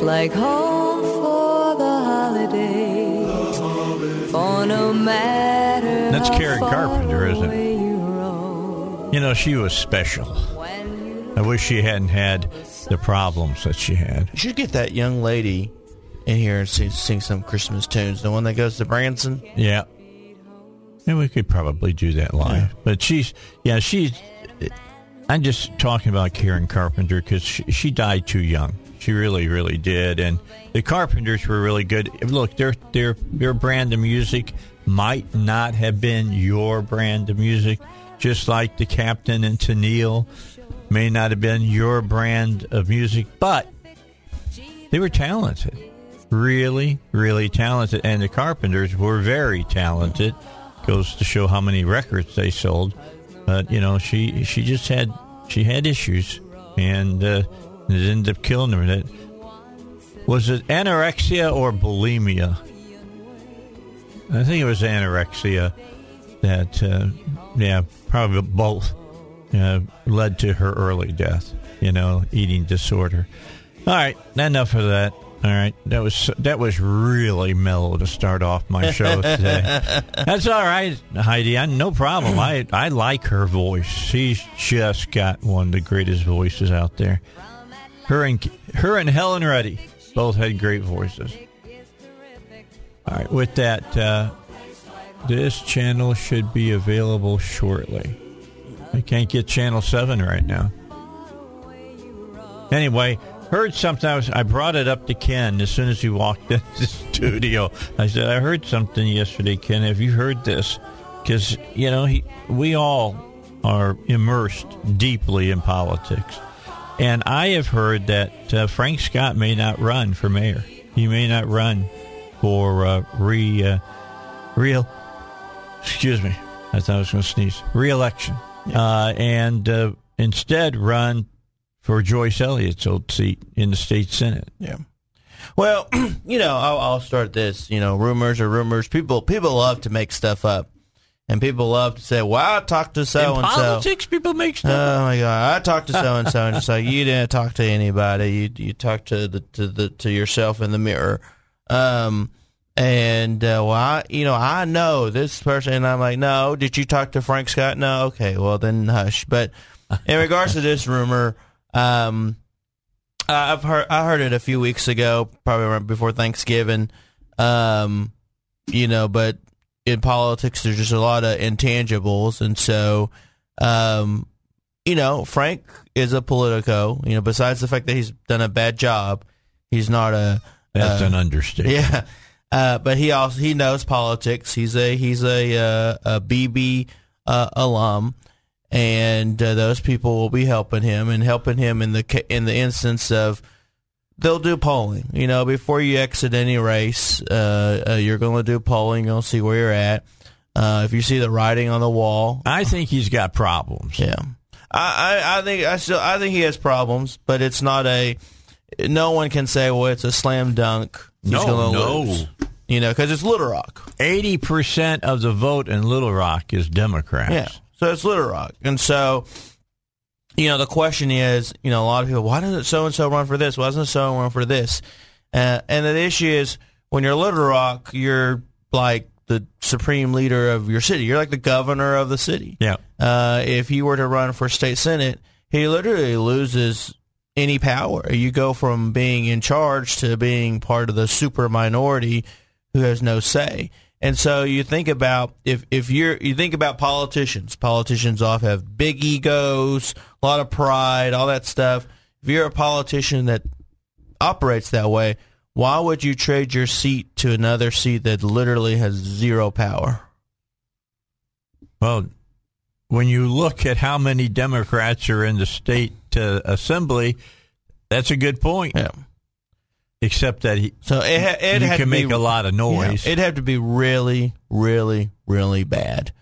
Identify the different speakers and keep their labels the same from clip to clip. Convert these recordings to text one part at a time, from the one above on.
Speaker 1: no place like home for the holidays. For no matter
Speaker 2: That's Karen Carpenter, isn't it?
Speaker 1: you
Speaker 2: You know, she was special. I wish she hadn't had the problems that she had.
Speaker 3: You should get that young lady in here and sing, sing some Christmas tunes. The one that goes to Branson.
Speaker 2: Yeah. And we could probably do that live. But she's, yeah, she's, I'm just talking about Karen Carpenter because she, she died too young. She really, really did. And the Carpenters were really good. Look, their, their, their brand of music might not have been your brand of music, just like the Captain and Tennille may not have been your brand of music, but they were talented. Really, really talented. And the Carpenters were very talented. Goes to show how many records they sold. But, you know, she she just had she had issues and uh, it ended up killing her. That was it anorexia or bulimia? I think it was anorexia that uh, yeah, probably both uh, led to her early death, you know, eating disorder. All right, enough of that. All right, that was that was really mellow to start off my show today. That's all right, Heidi. I, no problem. I I like her voice. She's just got one of the greatest voices out there. Her and her and Helen Reddy both had great voices. All right, with that, uh, this channel should be available shortly. I can't get channel seven right now. Anyway, heard something. I, was, I brought it up to Ken as soon as he walked into the studio. I said, "I heard something yesterday, Ken. Have you heard this?" Because you know, he, we all are immersed deeply in politics, and I have heard that uh, Frank Scott may not run for mayor. He may not run for uh, re uh, real. Excuse me. I thought I was going to sneeze. Re-election, uh, and uh, instead run for Joyce Elliott's old seat in the state senate.
Speaker 3: Yeah. Well, you know, I'll, I'll start this. You know, rumors are rumors. People people love to make stuff up, and people love to say, "Well, I talked to so and so."
Speaker 2: politics, people make stuff.
Speaker 3: Oh my god! I talked to so and so, and so you didn't talk to anybody. You you talked to the to the to yourself in the mirror. Um, and uh, well, I you know I know this person, and I'm like, no. Did you talk to Frank Scott? No. Okay, well then hush. But in regards to this rumor, um, I've heard I heard it a few weeks ago, probably before Thanksgiving. Um, you know, but in politics, there's just a lot of intangibles, and so, um, you know, Frank is a politico. You know, besides the fact that he's done a bad job, he's not a
Speaker 2: That's
Speaker 3: uh,
Speaker 2: an understatement.
Speaker 3: yeah. Uh, but he also he knows politics. He's a he's a uh, a Beebe uh, alum, and uh, those people will be helping him and helping him in the in the instance of they'll do polling. You know, before you exit any race, uh, uh, you're going to do polling. You'll see where you're at. Uh, if you see the writing on the wall,
Speaker 2: I think he's got problems.
Speaker 3: yeah. I, I, I think I still I think he has problems, but it's not a. No one can say, well, it's a slam dunk. He's
Speaker 2: No, no.
Speaker 3: lose. You know, because it's Little Rock.
Speaker 2: Eighty percent of the vote in Little Rock is Democrats.
Speaker 3: Yeah. So it's Little Rock. And so, you know, the question is, you know, a lot of people, why doesn't so and so run for this? Why doesn't so and so run for this? Uh, and the issue is, when you're Little Rock, you're like the supreme leader of your city. You're like the governor of the city.
Speaker 2: Yeah.
Speaker 3: Uh, if he were to run for state senate, he literally loses any power. You go from being in charge to being part of the super minority who has no say. And so you think about if if you're you think about politicians. Politicians often have big egos, a lot of pride, all that stuff. If you're a politician that operates that way, why would you trade your seat to another seat that literally has zero power?
Speaker 2: Well, when you look at how many Democrats are in the state uh, assembly, that's a good point.
Speaker 3: Yeah.
Speaker 2: Except that he,
Speaker 3: So it, ha- it
Speaker 2: you can
Speaker 3: to be-
Speaker 2: make a lot of noise.
Speaker 3: Yeah, it'd have to be really, really, really bad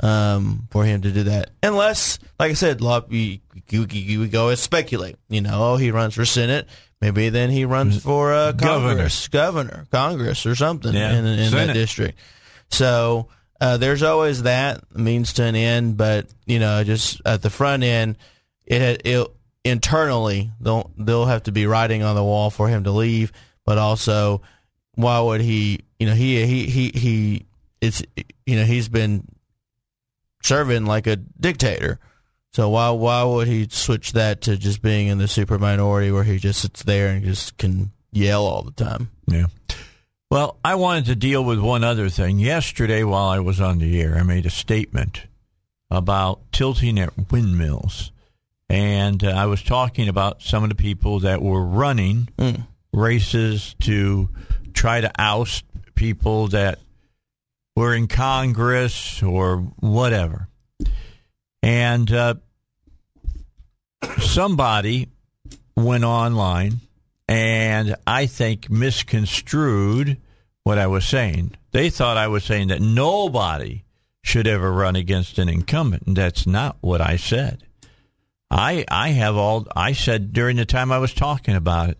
Speaker 3: um, for him to do that. Unless, like I said, lot we, we, go and speculate. You know, oh, he runs for Senate. Maybe then he runs for uh,
Speaker 2: Governor.
Speaker 3: Congress, governor, Congress, or something
Speaker 2: Yeah,
Speaker 3: in, in that district. So uh, there's always that means to an end, but you know, just at the front end, it, it internally they'll they'll have to be writing on the wall for him to leave, but also why would he? You know, he he he he. It's you know he's been serving like a dictator. So why why would he switch that to just being in the super minority where he just sits there and just can yell all the time?
Speaker 2: Yeah. Well, I wanted to deal with one other thing. Yesterday, while I was on the air, I made a statement about tilting at windmills. And uh, I was talking about some of the people that were running races to try to oust people that were in Congress or whatever. And uh, somebody went online and I think misconstrued what I was saying. They thought I was saying that nobody should ever run against an incumbent, and that's not what I said. I I have all I said during the time I was talking about it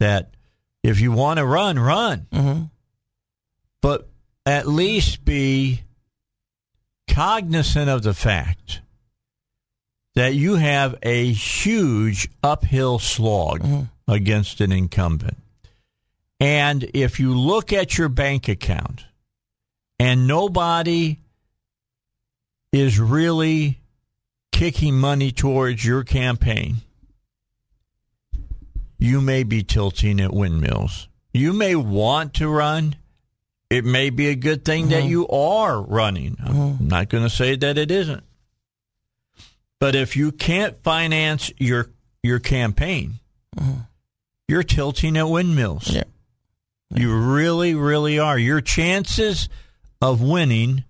Speaker 2: that if you want to run, run,
Speaker 3: Mhm.
Speaker 2: but at least be cognizant of the fact that you have a huge uphill slog mm-hmm. against an incumbent. And if you look at your bank account and nobody is really kicking money towards your campaign, you may be tilting at windmills. You may want to run. It may be a good thing that mm-hmm. you are running. I'm mm-hmm. not going to say that it isn't. But if you can't finance your your campaign, mm-hmm. you're tilting at windmills.
Speaker 3: Yeah.
Speaker 2: You really, really are. Your chances of winning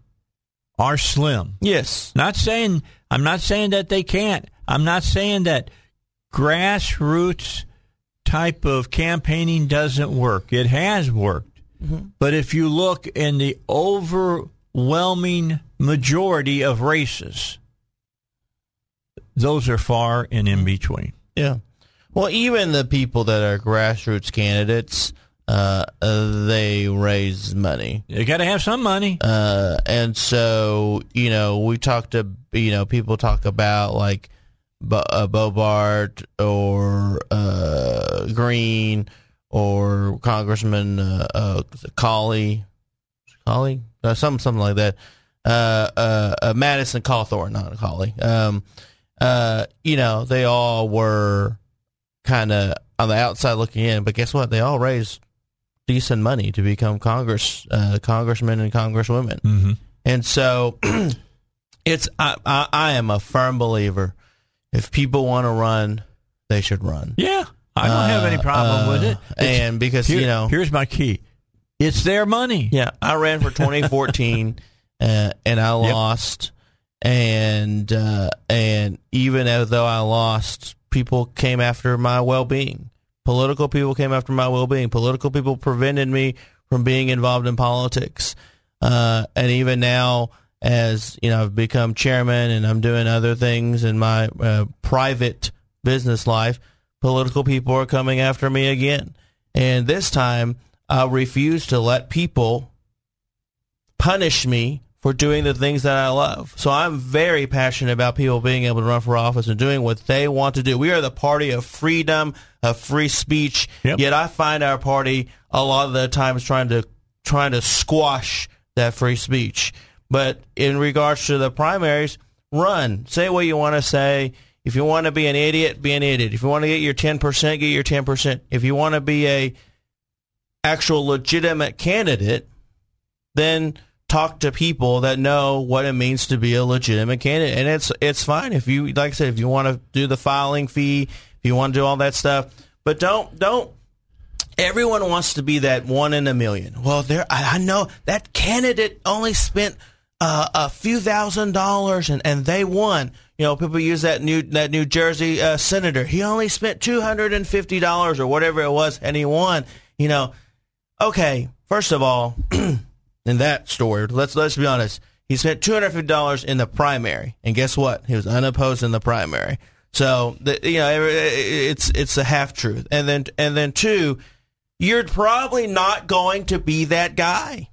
Speaker 2: are slim.
Speaker 3: Yes.
Speaker 2: Not saying I'm not saying that they can't. I'm not saying that grassroots type of campaigning doesn't work. It has worked. But if you look in the overwhelming majority of races, those are far and in between.
Speaker 3: Yeah. Well, even the people that are grassroots candidates, uh, uh, they raise money.
Speaker 2: You got to have some money.
Speaker 3: Uh, and so, you know, we talked to, you know, people talk about like Bo- uh, Boebert or uh, Greene or Congressman uh, uh, Colley, Colley, uh, something, something like that. Uh, uh, uh, Madison Cawthorn, not Colley. Um, uh, you know, they all were kind of on the outside looking in, but guess what? They all raised decent money to become Congress, uh, congressmen and congresswomen.
Speaker 2: Mm-hmm.
Speaker 3: And so it's I, I, I am a firm believer. If people want to run, they should run.
Speaker 2: Yeah, I don't have any problem
Speaker 3: Uh,
Speaker 2: with it. It's-
Speaker 3: And because
Speaker 2: here-
Speaker 3: you know,
Speaker 2: here's my key: it's their money.
Speaker 3: yeah, I ran for 2014 uh, and I lost. And uh, and even as though I lost, people came after my well being. Political people came after my well being. Political people prevented me from being involved in politics. Uh, and even now, as you know, I've become chairman and I'm doing other things in my uh, private business life. Political people are coming after me again, and this time I refuse to let people punish me for doing the things that I love. So I'm very passionate about people being able to run for office and doing what they want to do. We are the party of freedom, of free speech.
Speaker 2: Yep.
Speaker 3: Yet I find our party a lot of the times trying to trying to squash that free speech. But in regards to the primaries, run. Say what you want to say. If you want to be an idiot, be an idiot. If you want to get your 10%, get your 10%. If you want to be a actual legitimate candidate, then talk to people that know what it means to be a legitimate candidate. And it's it's fine if you like I said if you want to do the filing fee, if you want to do all that stuff, but don't don't everyone wants to be that one in a million. Well, there I, I know that candidate only spent uh, a few thousand dollars and, and they won. You know, people use that new that New Jersey uh, senator. He only spent two hundred and fifty dollars or whatever it was, and he won. You know, okay. First of all, in that story, let's let's be honest. He spent two hundred fifty dollars in the primary, and guess what? He was unopposed in the primary. So the, you know, it's it's a half truth. And then and then two, you're probably not going to be that guy.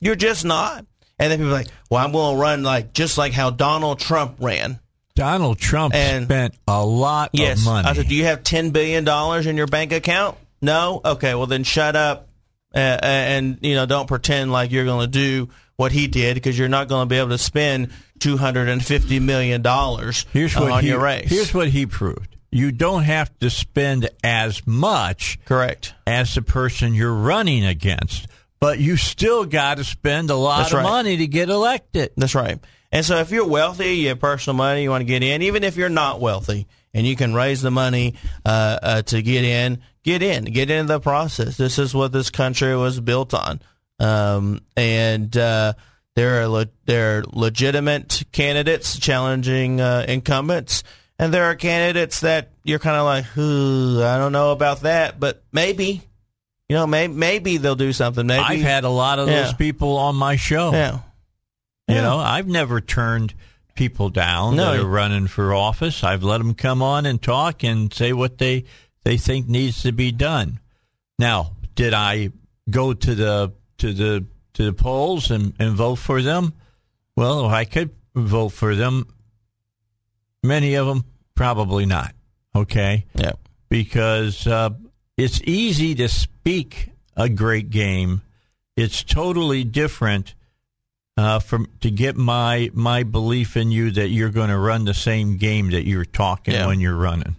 Speaker 3: You're just not. And then people are like, well, I'm going to run like just like how Donald Trump ran.
Speaker 2: Donald Trump
Speaker 3: And-
Speaker 2: spent a lot
Speaker 3: Yes.
Speaker 2: of money.
Speaker 3: I said, do you have $10 billion in your bank account? No? Okay, well, then shut up uh, and, you know, don't pretend like you're going to do what he did because you're not going to be able to spend $250 million
Speaker 2: here's what
Speaker 3: on
Speaker 2: he,
Speaker 3: your race.
Speaker 2: Here's what he proved. You don't have to spend as much
Speaker 3: Correct.
Speaker 2: as the person you're running against, but you still got to spend a lot
Speaker 3: That's
Speaker 2: of
Speaker 3: right.
Speaker 2: money to get elected.
Speaker 3: That's right. And so if you're wealthy, you have personal money, you want to get in, even if you're not wealthy, and you can raise the money uh, uh, to get in, get in, get into the process. This is what this country was built on. Um, and uh, there are le- there are legitimate candidates challenging uh, incumbents, and there are candidates that you're kind of like, I don't know about that, but maybe, you know, maybe maybe they'll do something. Maybe
Speaker 2: I've had a lot of those people on my show.
Speaker 3: yeah.
Speaker 2: You
Speaker 3: Yeah.
Speaker 2: know, I've never turned people down
Speaker 3: No.
Speaker 2: that are running for office. I've let them come on and talk and say what they they think needs to be done. Now, did I go to the to the to the polls and, and vote for them? Well, I could vote for them, many of them probably not. Okay,
Speaker 3: Yeah.
Speaker 2: because uh, it's easy to speak a great game. It's totally different uh, from to get my my belief in you that you're going to run the same game that you're talking
Speaker 3: Yeah.
Speaker 2: when you're running.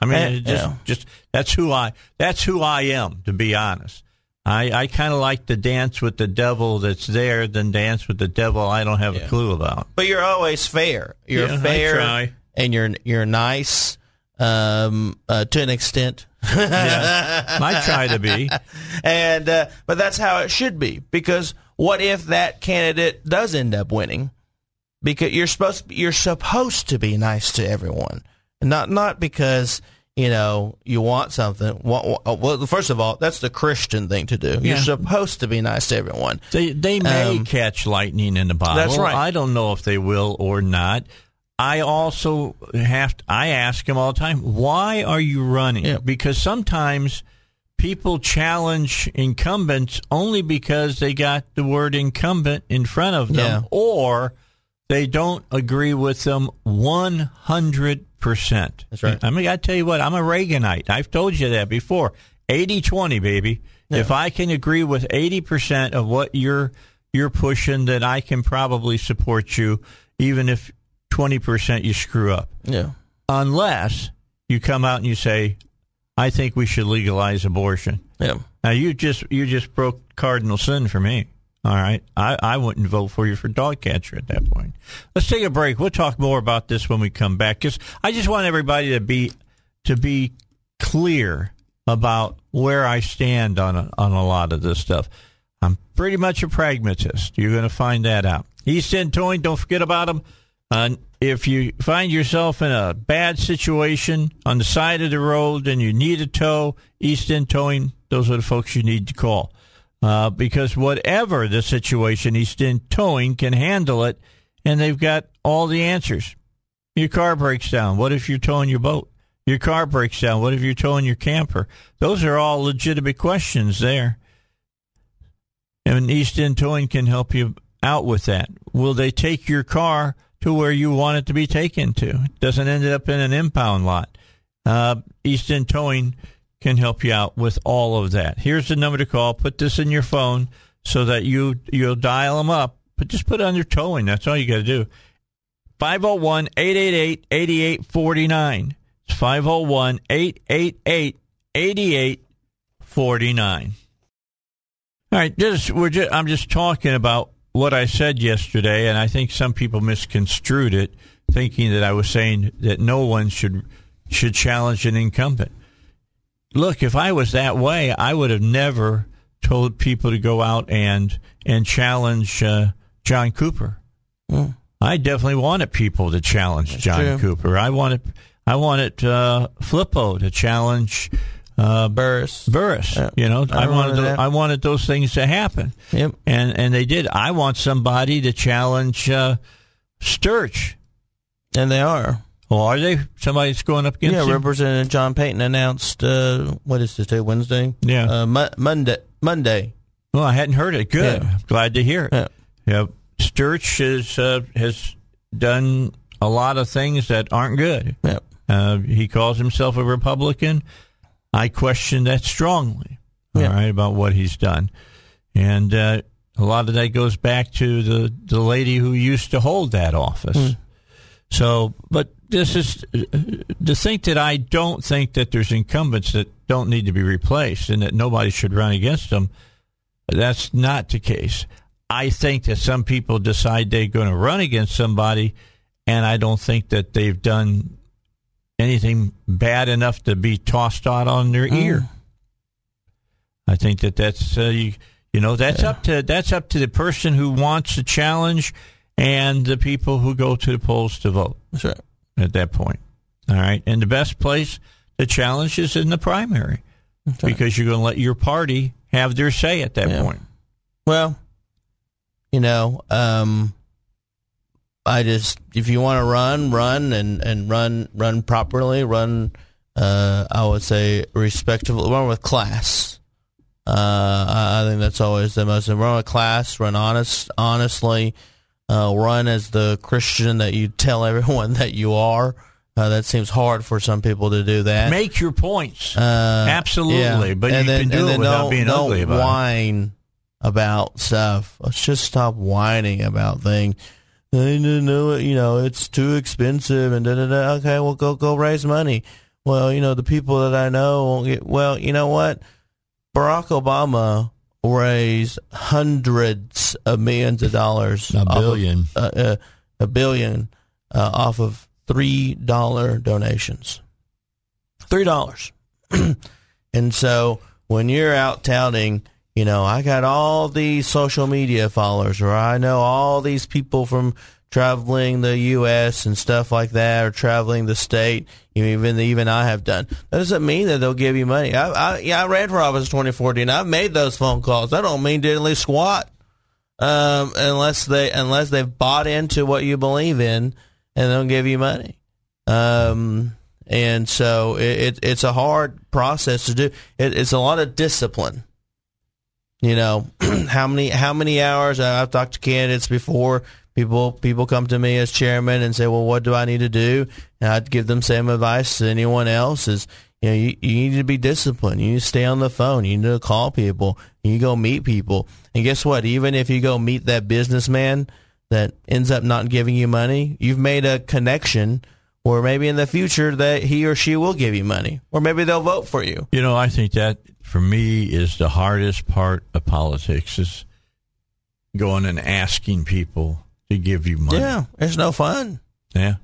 Speaker 2: I mean,
Speaker 3: Eh,
Speaker 2: it just
Speaker 3: yeah.
Speaker 2: just that's who I that's who I am. To be honest, I I kind of like to dance with the devil that's there than dance with the devil I don't have a clue about.
Speaker 3: But you're always fair. You're
Speaker 2: Yeah, I
Speaker 3: fair,
Speaker 2: try.
Speaker 3: and you're you're nice um, uh, to an extent.
Speaker 2: Yeah, I try to be.
Speaker 3: and uh, but that's how it should be. Because what if that candidate does end up winning? Because you're supposed you're supposed to be nice to everyone, not not because you know you want something. Well, well, first of all, that's the Christian thing to do. You're supposed to be nice to everyone.
Speaker 2: They they may
Speaker 3: Um,
Speaker 2: catch lightning in the bottle.
Speaker 3: That's right.
Speaker 2: I don't know if they will or not. I also have to, I ask them all the time, why are you running?
Speaker 3: Yeah.
Speaker 2: Because sometimes people challenge incumbents only because they got the word incumbent in front of them
Speaker 3: Yeah.
Speaker 2: or they don't agree with them 100%.
Speaker 3: That's right.
Speaker 2: I mean, I tell you what, I'm a Reaganite. I've told you that before. 80-20, baby. If I can agree with 80% of what you're you're pushing, then I can probably support you, even if 20% you screw up.
Speaker 3: Yeah.
Speaker 2: Unless you come out and you say, I think we should legalize abortion.
Speaker 3: Yeah.
Speaker 2: Now you just you just broke cardinal sin for me. All right, I, I wouldn't vote for you for dog catcher at that point. Let's take a break. We'll talk more about this when we come back. Because I just want everybody to be to be clear about where I stand on a, on a lot of this stuff. I'm pretty much a pragmatist. You're going to find that out. East End Towing, don't forget about them. Uh, if you find yourself in a bad situation on the side of the road and you need a tow, East End Towing, those are the folks you need to call. Uh, because whatever the situation, East End Towing can handle it, and they've got all the answers. Your car breaks down. What if you're towing your boat? Your car breaks down. What if you're towing your camper? Those are all legitimate questions there. And East End Towing can help you out with that. Will they take your car to where you want it to be taken to? It doesn't end up in an impound lot. Uh, East End Towing can help you out with all of that. Here's the number to call. Put this in your phone so that you you'll dial them up. But just put it under towing. That's all you got to do. 501 888 8849. It's 501 888 8849. All right, just we're just, I'm just talking about what I said yesterday, and I think some people misconstrued it, thinking that I was saying that no one should should challenge an incumbent. Look, if I was that way, I would have never told people to go out and and challenge uh, John Cooper.
Speaker 3: Mm.
Speaker 2: I definitely wanted people to challenge
Speaker 3: That's
Speaker 2: John
Speaker 3: true.
Speaker 2: Cooper. I wanted I wanted uh, Flippo to challenge uh,
Speaker 3: Burris.
Speaker 2: Burris.
Speaker 3: Yeah.
Speaker 2: You know,
Speaker 3: I
Speaker 2: I,
Speaker 3: wanted
Speaker 2: wanted. I wanted those things to happen,
Speaker 3: Yep.
Speaker 2: and and they did. I want somebody to challenge uh, Sturch.
Speaker 3: And they are.
Speaker 2: Well, are they? Somebody's going up against
Speaker 3: Yeah,
Speaker 2: him?
Speaker 3: Representative John Payton announced, uh, what is today, Wednesday?
Speaker 2: Yeah.
Speaker 3: Uh, Mo- Monday. Monday.
Speaker 2: Well, I hadn't heard it. Good.
Speaker 3: Yeah.
Speaker 2: Glad to hear it.
Speaker 3: Yeah.
Speaker 2: Yeah, Sturch has uh, has done a lot of things that aren't good.
Speaker 3: Yep.
Speaker 2: Uh, he calls himself a Republican. I question that strongly. all right, about what he's done, and uh, a lot of that goes back to the the lady who used to hold that office.
Speaker 3: Hmm.
Speaker 2: So, but this is to think that I don't think that there's incumbents that don't need to be replaced and that nobody should run against them. That's not the case. I think that some people decide they're going to run against somebody, and I don't think that they've done anything bad enough to be tossed out on their ear. I think that that's uh, you, you know that's up to that's up to the person who wants a challenge and the people who go to the polls to vote
Speaker 3: That's right.
Speaker 2: at that point. All right, and the best place to challenge is in the primary
Speaker 3: That's right.
Speaker 2: because you're going to let your party have their say at that
Speaker 3: Yeah.
Speaker 2: point.
Speaker 3: Well, you know, um, I just if you want to run, run and and run run properly, run. Uh, I would say respectful, run with class. Uh, I I think that's always the most. Run with class, run honest, honestly. Uh, run as the Christian that you tell everyone that you are. Uh, that seems hard for some people to do that.
Speaker 2: Make your points.
Speaker 3: Uh,
Speaker 2: Absolutely, but you can do
Speaker 3: and
Speaker 2: it without being ugly about it.
Speaker 3: whine about stuff. Let's just stop whining about things. I didn't know it. You know, it's too expensive, and da da da. Okay, well, go go raise money. Well, you know, the people that I know won't get. Well, you know what? Barack Obama raised hundreds of millions of dollars,
Speaker 2: A
Speaker 3: off of-
Speaker 2: billion.
Speaker 3: uh, uh, a billion uh, off of three dollar donations. Three dollars. and so when you're out touting, you know, I got all these social media followers, or I know all these people from traveling the U.S. and stuff like that, or traveling the state. Even even I have done. That doesn't mean that they'll give you money. I, I yeah, I ran for office 2014. I've made those phone calls. I don't mean diddly squat um, unless they unless they've bought into what you believe in and they'll give you money. Um, and so it, it, it's a hard process to do. It, it's a lot of discipline. You know how many how many hours uh, I've talked to candidates before. People people come to me as chairman and say, "Well, what do I need to do?" And I'd give them same advice to anyone else: is you know you, you need to be disciplined. You need to stay on the phone. You need to call people. You go meet people. And guess what? Even if you go meet that businessman that ends up not giving you money, you've made a connection. Or maybe in the future that he or she will give you money, or maybe they'll vote for you.
Speaker 2: You know, I think that for me is the hardest part of politics is going and asking people to give you money.
Speaker 3: Yeah, it's no fun.
Speaker 2: Yeah.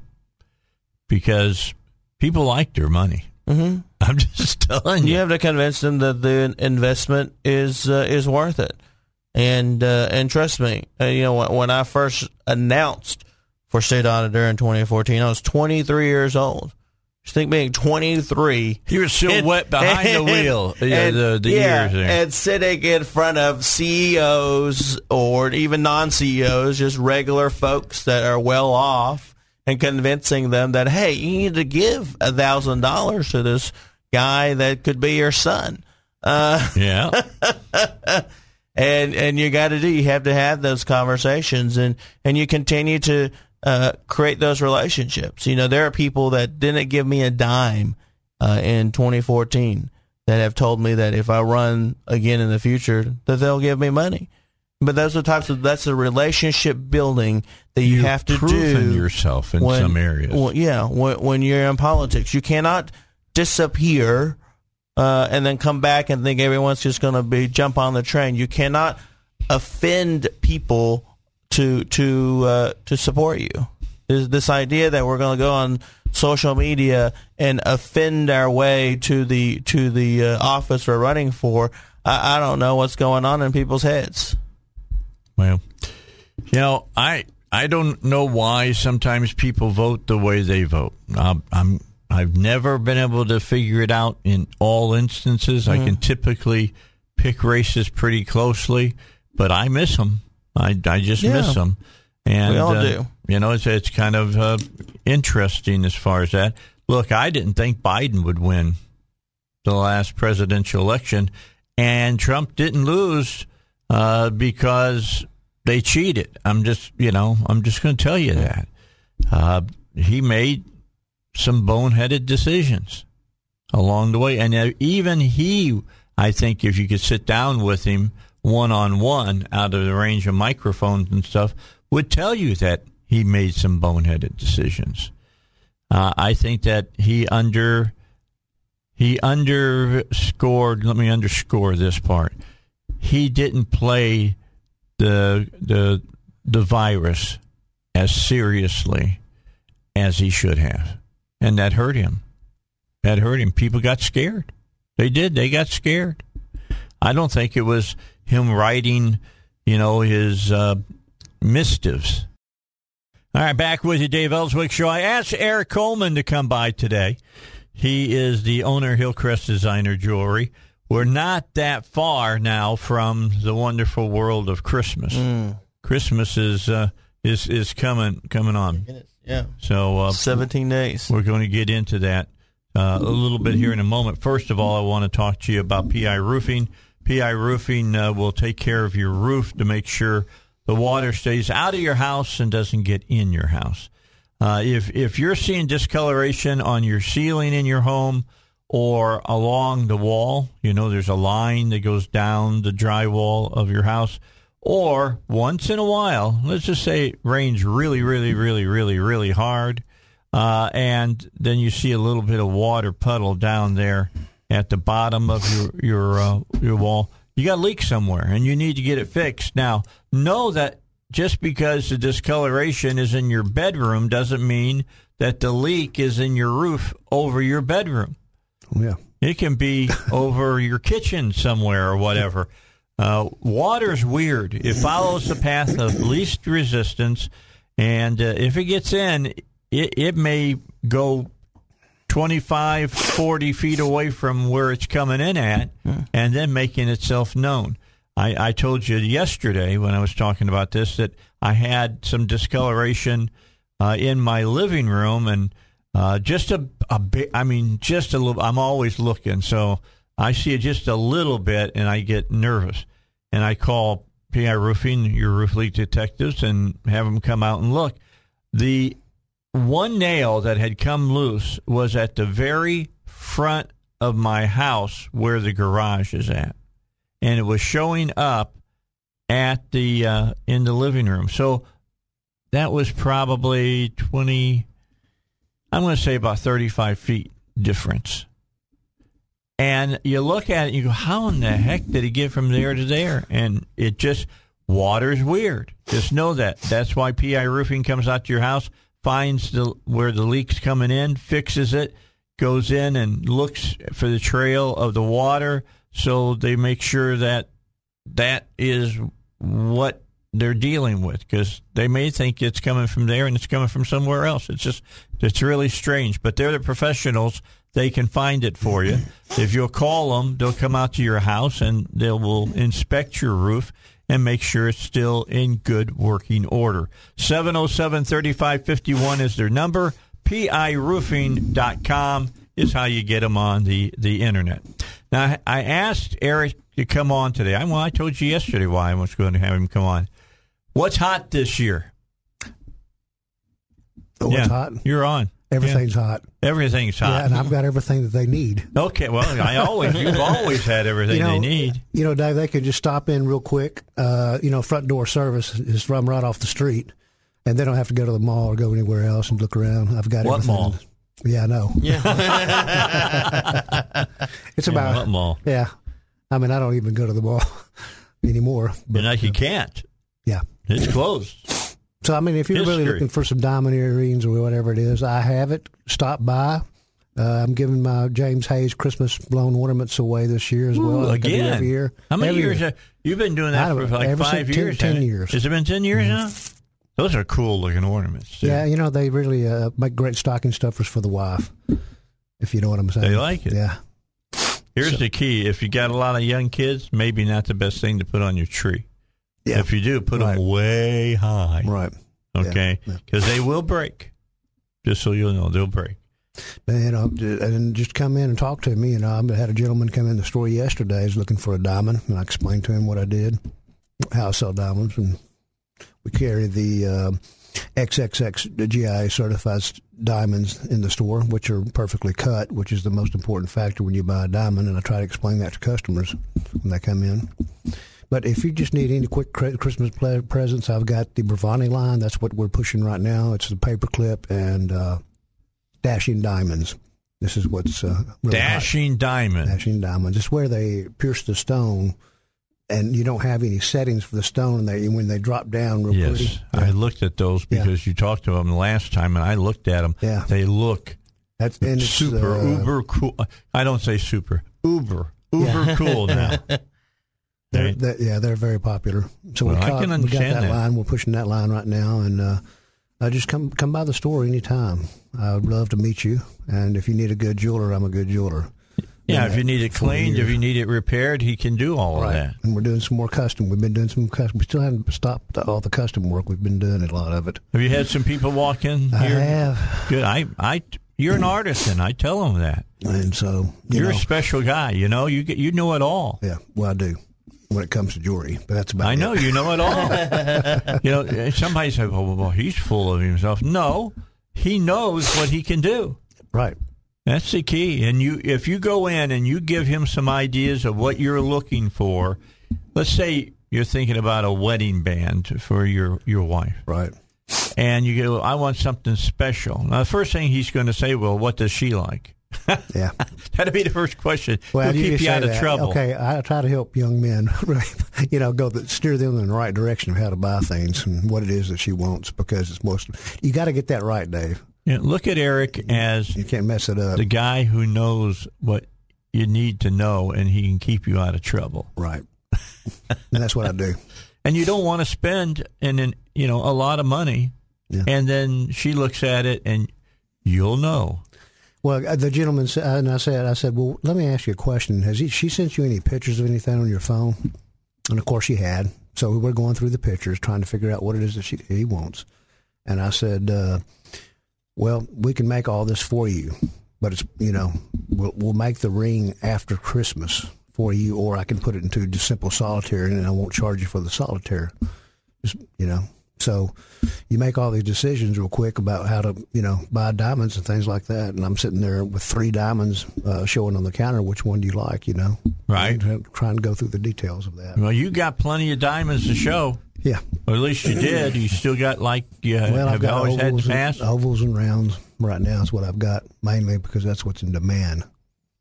Speaker 2: Because people like their money.
Speaker 3: hmm
Speaker 2: I'm just telling you.
Speaker 3: You have to convince them that the investment is uh, is worth it, and uh, and trust me, uh, you know when, when I first announced for state auditor in 2014, I was 23 years old. Just think being 23.
Speaker 2: You were still
Speaker 3: and-
Speaker 2: wet behind the
Speaker 3: and-
Speaker 2: wheel. Yeah,
Speaker 3: and-
Speaker 2: the, the
Speaker 3: yeah,
Speaker 2: years there.
Speaker 3: and sitting in front of CEOs or even non-CEOs, just regular folks that are well off, and convincing them that hey, you need to give a thousand dollars to this guy that could be your son. Uh,
Speaker 2: yeah.
Speaker 3: and and you got to do you have to have those conversations and and you continue to uh, create those relationships you know there are people that didn't give me a dime uh, in 2014 that have told me that if I run again in the future that they'll give me money but those are types of that's the relationship building that you
Speaker 2: You've
Speaker 3: have to do
Speaker 2: yourself in
Speaker 3: when-
Speaker 2: some areas.
Speaker 3: well, yeah, when, when you're in politics, you cannot disappear uh, and then come back and think everyone's just going to be jump on the train. You cannot offend people to to uh, to support you. Is this idea that we're going to go on social media and offend our way to the to the uh, office we're running for? I, I don't know what's going on in people's heads.
Speaker 2: Well, you know, I I don't know why sometimes people vote the way they vote. I'm, I'm I've never been able to figure it out in all instances. I can typically pick races pretty closely, but I miss them. I I just
Speaker 3: Yeah.
Speaker 2: miss them. And
Speaker 3: We all
Speaker 2: uh,
Speaker 3: do.
Speaker 2: You know, it's it's kind of uh, interesting as far as that. Look, I didn't think Biden would win the last presidential election, and Trump didn't lose uh, because they cheated. I'm just, you know, I'm just going to tell you that uh, he made some boneheaded decisions along the way, and uh, even he, I think, if you could sit down with him one on one out of the range of microphones and stuff, would tell you that he made some boneheaded decisions. Uh, I think that he under he underscored. Let me underscore this part. He didn't play the the the virus as seriously as he should have, and that hurt him. That hurt him. People got scared. They did. They got scared. I don't think it was him writing, you know, his uh, mistives. All right, back with you, Dave Elswick Show. I asked Eric Coleman to come by today. He is the owner of Hillcrest Designer Jewelry. We're not that far now from the wonderful world of Christmas. Christmas is uh, is is coming coming on.
Speaker 3: Yeah,
Speaker 2: So uh,
Speaker 3: seventeen days.
Speaker 2: we're going to get into that uh, a little bit here in a moment. First of all, I want to talk to you about PI Roofing. PI Roofing uh, will take care of your roof to make sure the water stays out of your house and doesn't get in your house. Uh, if if you're seeing discoloration on your ceiling in your home or along the wall, you know there's a line that goes down the drywall of your house, or once in a while, let's just say it rains really, really, really, really, really hard, uh, and then you see a little bit of water puddle down there at the bottom of your your uh, your wall. You got a leak somewhere, and you need to get it fixed. Now, know that just because the discoloration is in your bedroom doesn't mean that the leak is in your roof over your bedroom.
Speaker 4: Yeah.
Speaker 2: It can be over your kitchen somewhere or whatever. Uh, water's weird. It follows the path of least resistance, and uh, if it gets in, it, it may go 25, 40 feet away from where it's coming in at, and then making itself known. I, I told you yesterday when I was talking about this that I had some discoloration uh, in my living room, and uh, just a, a bit. I mean, just a little. I'm always looking, so I see it just a little bit, and I get nervous, and I call PI Roofing, your roof leak detectives, and have them come out and look. The one nail that had come loose was at the very front of my house where the garage is at, and it was showing up at the uh, in the living room. So that was probably twenty. I'm going to say about thirty-five feet difference. And you look at it, you go, "How in the heck did he get from there to there?" And it just water's weird. Just know that. That's why PI Roofing comes out to your house, finds the where the leak's coming in, fixes it, goes in and looks for the trail of the water, so they make sure that that is what they're dealing with because they may think it's coming from there and it's coming from somewhere else. It's just it's really strange, but they're the professionals. They can find it for you. If you'll call them, they'll come out to your house and they will inspect your roof and make sure it's still in good working order. 707 3551 is their number. PIRoofing.com is how you get them on the, the internet. Now, I asked Eric to come on today. I, well, I told you yesterday why I was going to have him come on. What's hot this year?
Speaker 4: Oh, it's hot.
Speaker 2: You're on.
Speaker 4: Everything's hot.
Speaker 2: Everything's hot.
Speaker 4: Yeah, and I've got everything that they need.
Speaker 2: okay, well, I always you've always had everything
Speaker 4: You know,
Speaker 2: they need.
Speaker 4: You know, Dave, they could just stop in real quick. Uh, you know, front door service is from right off the street, and they don't have to go to the mall or go anywhere else and look around. I've got
Speaker 2: What
Speaker 4: everything.
Speaker 2: mall?
Speaker 4: Yeah, I know.
Speaker 3: Yeah.
Speaker 4: It's
Speaker 2: Yeah,
Speaker 4: about
Speaker 2: what mall?
Speaker 4: yeah. I mean, I don't even go to the mall anymore.
Speaker 2: But like you can't.
Speaker 4: Yeah.
Speaker 2: It's closed.
Speaker 4: So I mean, if you're really looking for some diamond earrings or whatever it is, I have it. Stop by. Uh, I'm giving my James Hayes Christmas blown ornaments away this year as well.
Speaker 2: Ooh,
Speaker 4: like I do
Speaker 2: again.
Speaker 4: every year.
Speaker 2: How many
Speaker 4: Every
Speaker 2: years?
Speaker 4: year.
Speaker 2: Have, you've been doing that for like five years.
Speaker 4: 10 years.
Speaker 2: Has it been ten years now? Those are cool looking ornaments. too.
Speaker 4: Yeah, you know they really uh, make great stocking stuffers for the wife. If you know what I'm saying.
Speaker 2: They like it.
Speaker 4: Yeah.
Speaker 2: Here's the key: if you got a lot of young kids, maybe not the best thing to put on your tree.
Speaker 4: Yeah.
Speaker 2: If you do, put
Speaker 4: Right.
Speaker 2: them way high.
Speaker 4: Right.
Speaker 2: Okay,
Speaker 4: Yeah.
Speaker 2: because they will break. Just so you'll know, they'll break.
Speaker 4: Man, you know, j- and just come in and talk to me. You know, I had a gentleman come in the store yesterday. He's looking for a diamond, and I explained to him what I did, how I sell diamonds, and we carry the uh, XXX GIA certified diamonds in the store, which are perfectly cut, which is the most important factor when you buy a diamond. And I try to explain that to customers when they come in. But if you just need any quick Christmas presents, I've got the Bravani line. That's what we're pushing right now. It's the paperclip and uh, dashing diamonds. This is what's uh, really hot.
Speaker 2: Dashing diamond.
Speaker 4: Dashing diamonds. It's where they pierce the stone, and you don't have any settings for the stone. And they when they drop down real
Speaker 2: Yes,
Speaker 4: pretty.
Speaker 2: I looked at those
Speaker 4: Yeah.
Speaker 2: because you talked to them last time, and I looked at them.
Speaker 4: Yeah.
Speaker 2: They look
Speaker 4: That's
Speaker 2: super
Speaker 4: uh,
Speaker 2: uber cool. I don't say super uber uber cool now.
Speaker 4: They're,
Speaker 2: Right.
Speaker 4: they- yeah, they're very popular. So
Speaker 2: Well,
Speaker 4: we,
Speaker 2: I
Speaker 4: got,
Speaker 2: can
Speaker 4: we got that,
Speaker 2: that.
Speaker 4: line. We're pushing that line right now, and uh, uh, just come come by the store anytime. I would love to meet you. And if you need a good jeweler, I'm a good jeweler.
Speaker 2: Yeah, if you need it cleaned, if you need it repaired, he can do all of that.
Speaker 4: And we're doing some more custom. We've been doing some custom. We still haven't stopped all the custom work. We've been doing a lot of it.
Speaker 2: Have you had some people walk in
Speaker 4: I
Speaker 2: here?
Speaker 4: have,
Speaker 2: Good. I, I, you're an artist, and I tell them that
Speaker 4: and so you
Speaker 2: you're
Speaker 4: know,
Speaker 2: a special guy. You know, you get, you know it all.
Speaker 4: yeah. Well, I do when it comes to jewelry, but that's about.
Speaker 2: I know you know it all. you know, somebody said, "Well, well, he's full of himself." No, he knows what he can do.
Speaker 4: Right.
Speaker 2: That's the key. And you, if you go in and you give him some ideas of what you're looking for, let's say you're thinking about a wedding band for your your wife,
Speaker 4: Right.
Speaker 2: and you go, "I want something special." Now, the first thing he's going to say, "Well, what does she like?"
Speaker 4: Yeah.
Speaker 2: That'd be the first question.
Speaker 4: Well,
Speaker 2: He'll
Speaker 4: you
Speaker 2: keep you out of
Speaker 4: that.
Speaker 2: trouble.
Speaker 4: Okay, I try to help young men, you know, go the, steer them in the right direction of how to buy things and what it is that she wants because it's most. You got to get that right, Dave.
Speaker 2: Yeah, look at Eric as
Speaker 4: You can't mess it up.
Speaker 2: the guy who knows what you need to know, and he can keep you out of trouble.
Speaker 4: right. and that's what I do.
Speaker 2: And you don't want to spend and then you know a lot of money,
Speaker 4: Yeah.
Speaker 2: and then she looks at it, and you'll know.
Speaker 4: Well, uh, the gentleman said, and I said, I said, well, let me ask you a question. Has he, she sent you any pictures of anything on your phone? And of course, she had. So we were going through the pictures, trying to figure out what it is that she, he wants. And I said, uh, well, we can make all this for you, but it's you know, we'll, we'll make the ring after Christmas for you, or I can put it into just simple solitaire, and I won't charge you for the solitaire. Just you know. So you make all these decisions real quick about how to, you know, buy diamonds and things like that. And I'm sitting there with three diamonds uh, showing on the counter. Which one do you like? You know,
Speaker 2: Right.
Speaker 4: And trying to go through the details of that.
Speaker 2: Well, you got plenty of diamonds to show,
Speaker 4: Yeah.
Speaker 2: or at least you did. You still got like you
Speaker 4: Well,
Speaker 2: have
Speaker 4: I've got
Speaker 2: always had the past.
Speaker 4: and, ovals and rounds right now is what I've got mainly because that's what's in demand.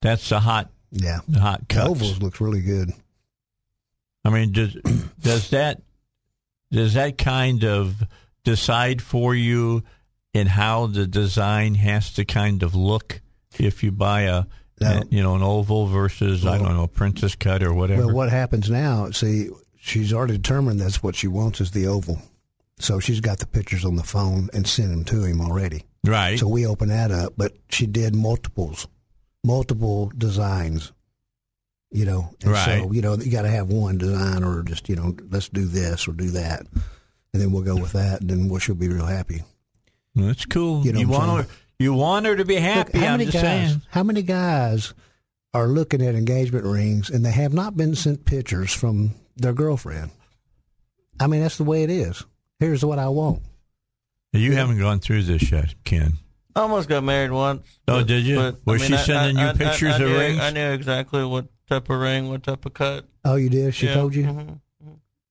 Speaker 2: That's the hot,
Speaker 4: Yeah.
Speaker 2: the hot
Speaker 4: The ovals looks really good.
Speaker 2: I mean, does does that does that kind of decide for you in how the design has to kind of look if you buy a, you know an oval versus I don't know a princess cut or whatever?
Speaker 4: Well, what happens now? See, she's already determined that's what she wants is the oval. So she's got the pictures on the phone and sent them to him already.
Speaker 2: right.
Speaker 4: So we open that up, but she did multiples, multiple designs. You know, and
Speaker 2: Right.
Speaker 4: so you know you got to have one design, or just you know, let's do this or do that, and then we'll go with that, and then we'll, she'll be real happy.
Speaker 2: That's cool.
Speaker 4: You
Speaker 2: You,
Speaker 4: know what I'm
Speaker 2: want her. You want her to be
Speaker 4: Look,
Speaker 2: happy.
Speaker 4: how
Speaker 2: I'm
Speaker 4: many
Speaker 2: just
Speaker 4: guys?
Speaker 2: saying.
Speaker 4: How many guys are looking at engagement rings and they have not been sent pictures from their girlfriend? I mean, that's the way it is. Here's what I want.
Speaker 2: You haven't gone through this yet, Ken.
Speaker 3: I almost got married once.
Speaker 2: Oh, did you? Was she sending you pictures
Speaker 3: I
Speaker 2: of
Speaker 3: knew,
Speaker 2: rings?
Speaker 3: I knew exactly what type of ring, what type of cut.
Speaker 4: Oh, you did? She
Speaker 3: Yeah.
Speaker 4: told you?
Speaker 3: Mhm.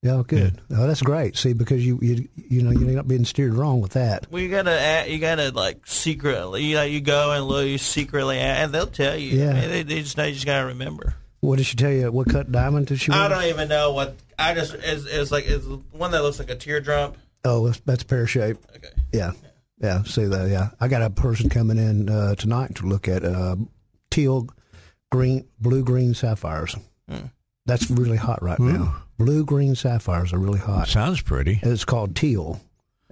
Speaker 4: Yeah, good. Oh, that's great. See, because you you you know you're not being steered wrong with that.
Speaker 3: Well, you gotta add, you gotta like secretly, you know, you go and look, you secretly, add, and they'll tell you.
Speaker 4: Yeah.
Speaker 3: I mean, they, they just they just gotta remember.
Speaker 4: What did she tell you? What cut diamond did she?
Speaker 3: I
Speaker 4: wear?
Speaker 3: don't even know what. I just it's, it's like it's one that looks like a teardrop.
Speaker 4: Oh, that's, that's pear shape.
Speaker 3: Okay.
Speaker 4: Yeah, yeah. See that? Yeah, I got a person coming in uh, tonight to look at uh, teal, green, blue, green sapphires. Hmm. That's really hot right now. Blue, green sapphires are really hot.
Speaker 2: Sounds pretty.
Speaker 4: And It's called teal.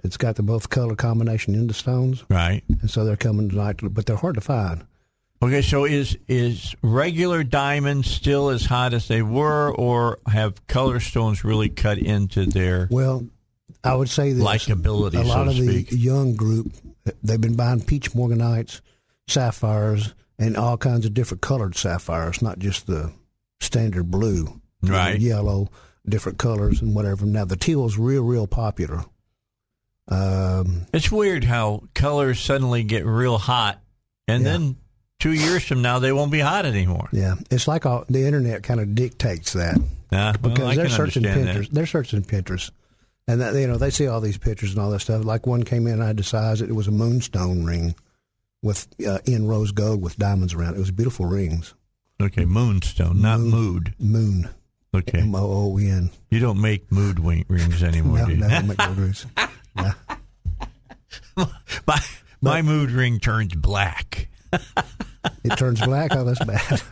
Speaker 4: It's got the both color combination in the stones,
Speaker 2: Right.
Speaker 4: and so they're coming tonight. To, but they're hard to find.
Speaker 2: Okay, so is is regular diamonds still as hot as they were, or have color stones really cut into their
Speaker 4: Well, I would say this:
Speaker 2: likability,
Speaker 4: a
Speaker 2: so
Speaker 4: lot
Speaker 2: to
Speaker 4: of the young group, they've been buying peach morganites, sapphires, and all kinds of different colored sapphires, not just the standard blue,
Speaker 2: Right.
Speaker 4: yellow, different colors and whatever. Now the teal is real, real popular. Um,
Speaker 2: It's weird how colors suddenly get real hot, and
Speaker 4: Yeah.
Speaker 2: then two years from now they won't be hot anymore.
Speaker 4: yeah, it's like all, the internet kind of dictates that.
Speaker 2: Yeah, well,
Speaker 4: because they're searching Pinterest. They're searching Pinterest, and that, you know they see all these pictures and all that stuff. Like one came in, I had to size it. It was a moonstone ring with uh, in rose gold with diamonds around it. It was beautiful rings.
Speaker 2: Okay, moonstone, not
Speaker 4: Moon.
Speaker 2: mood.
Speaker 4: Moon,
Speaker 2: Okay,
Speaker 4: M O O N.
Speaker 2: you don't make mood rings anymore,
Speaker 4: No,
Speaker 2: do you?
Speaker 4: no, don't make no rings. Yeah.
Speaker 2: my my mood ring turns black.
Speaker 4: It turns black. Oh, that's bad.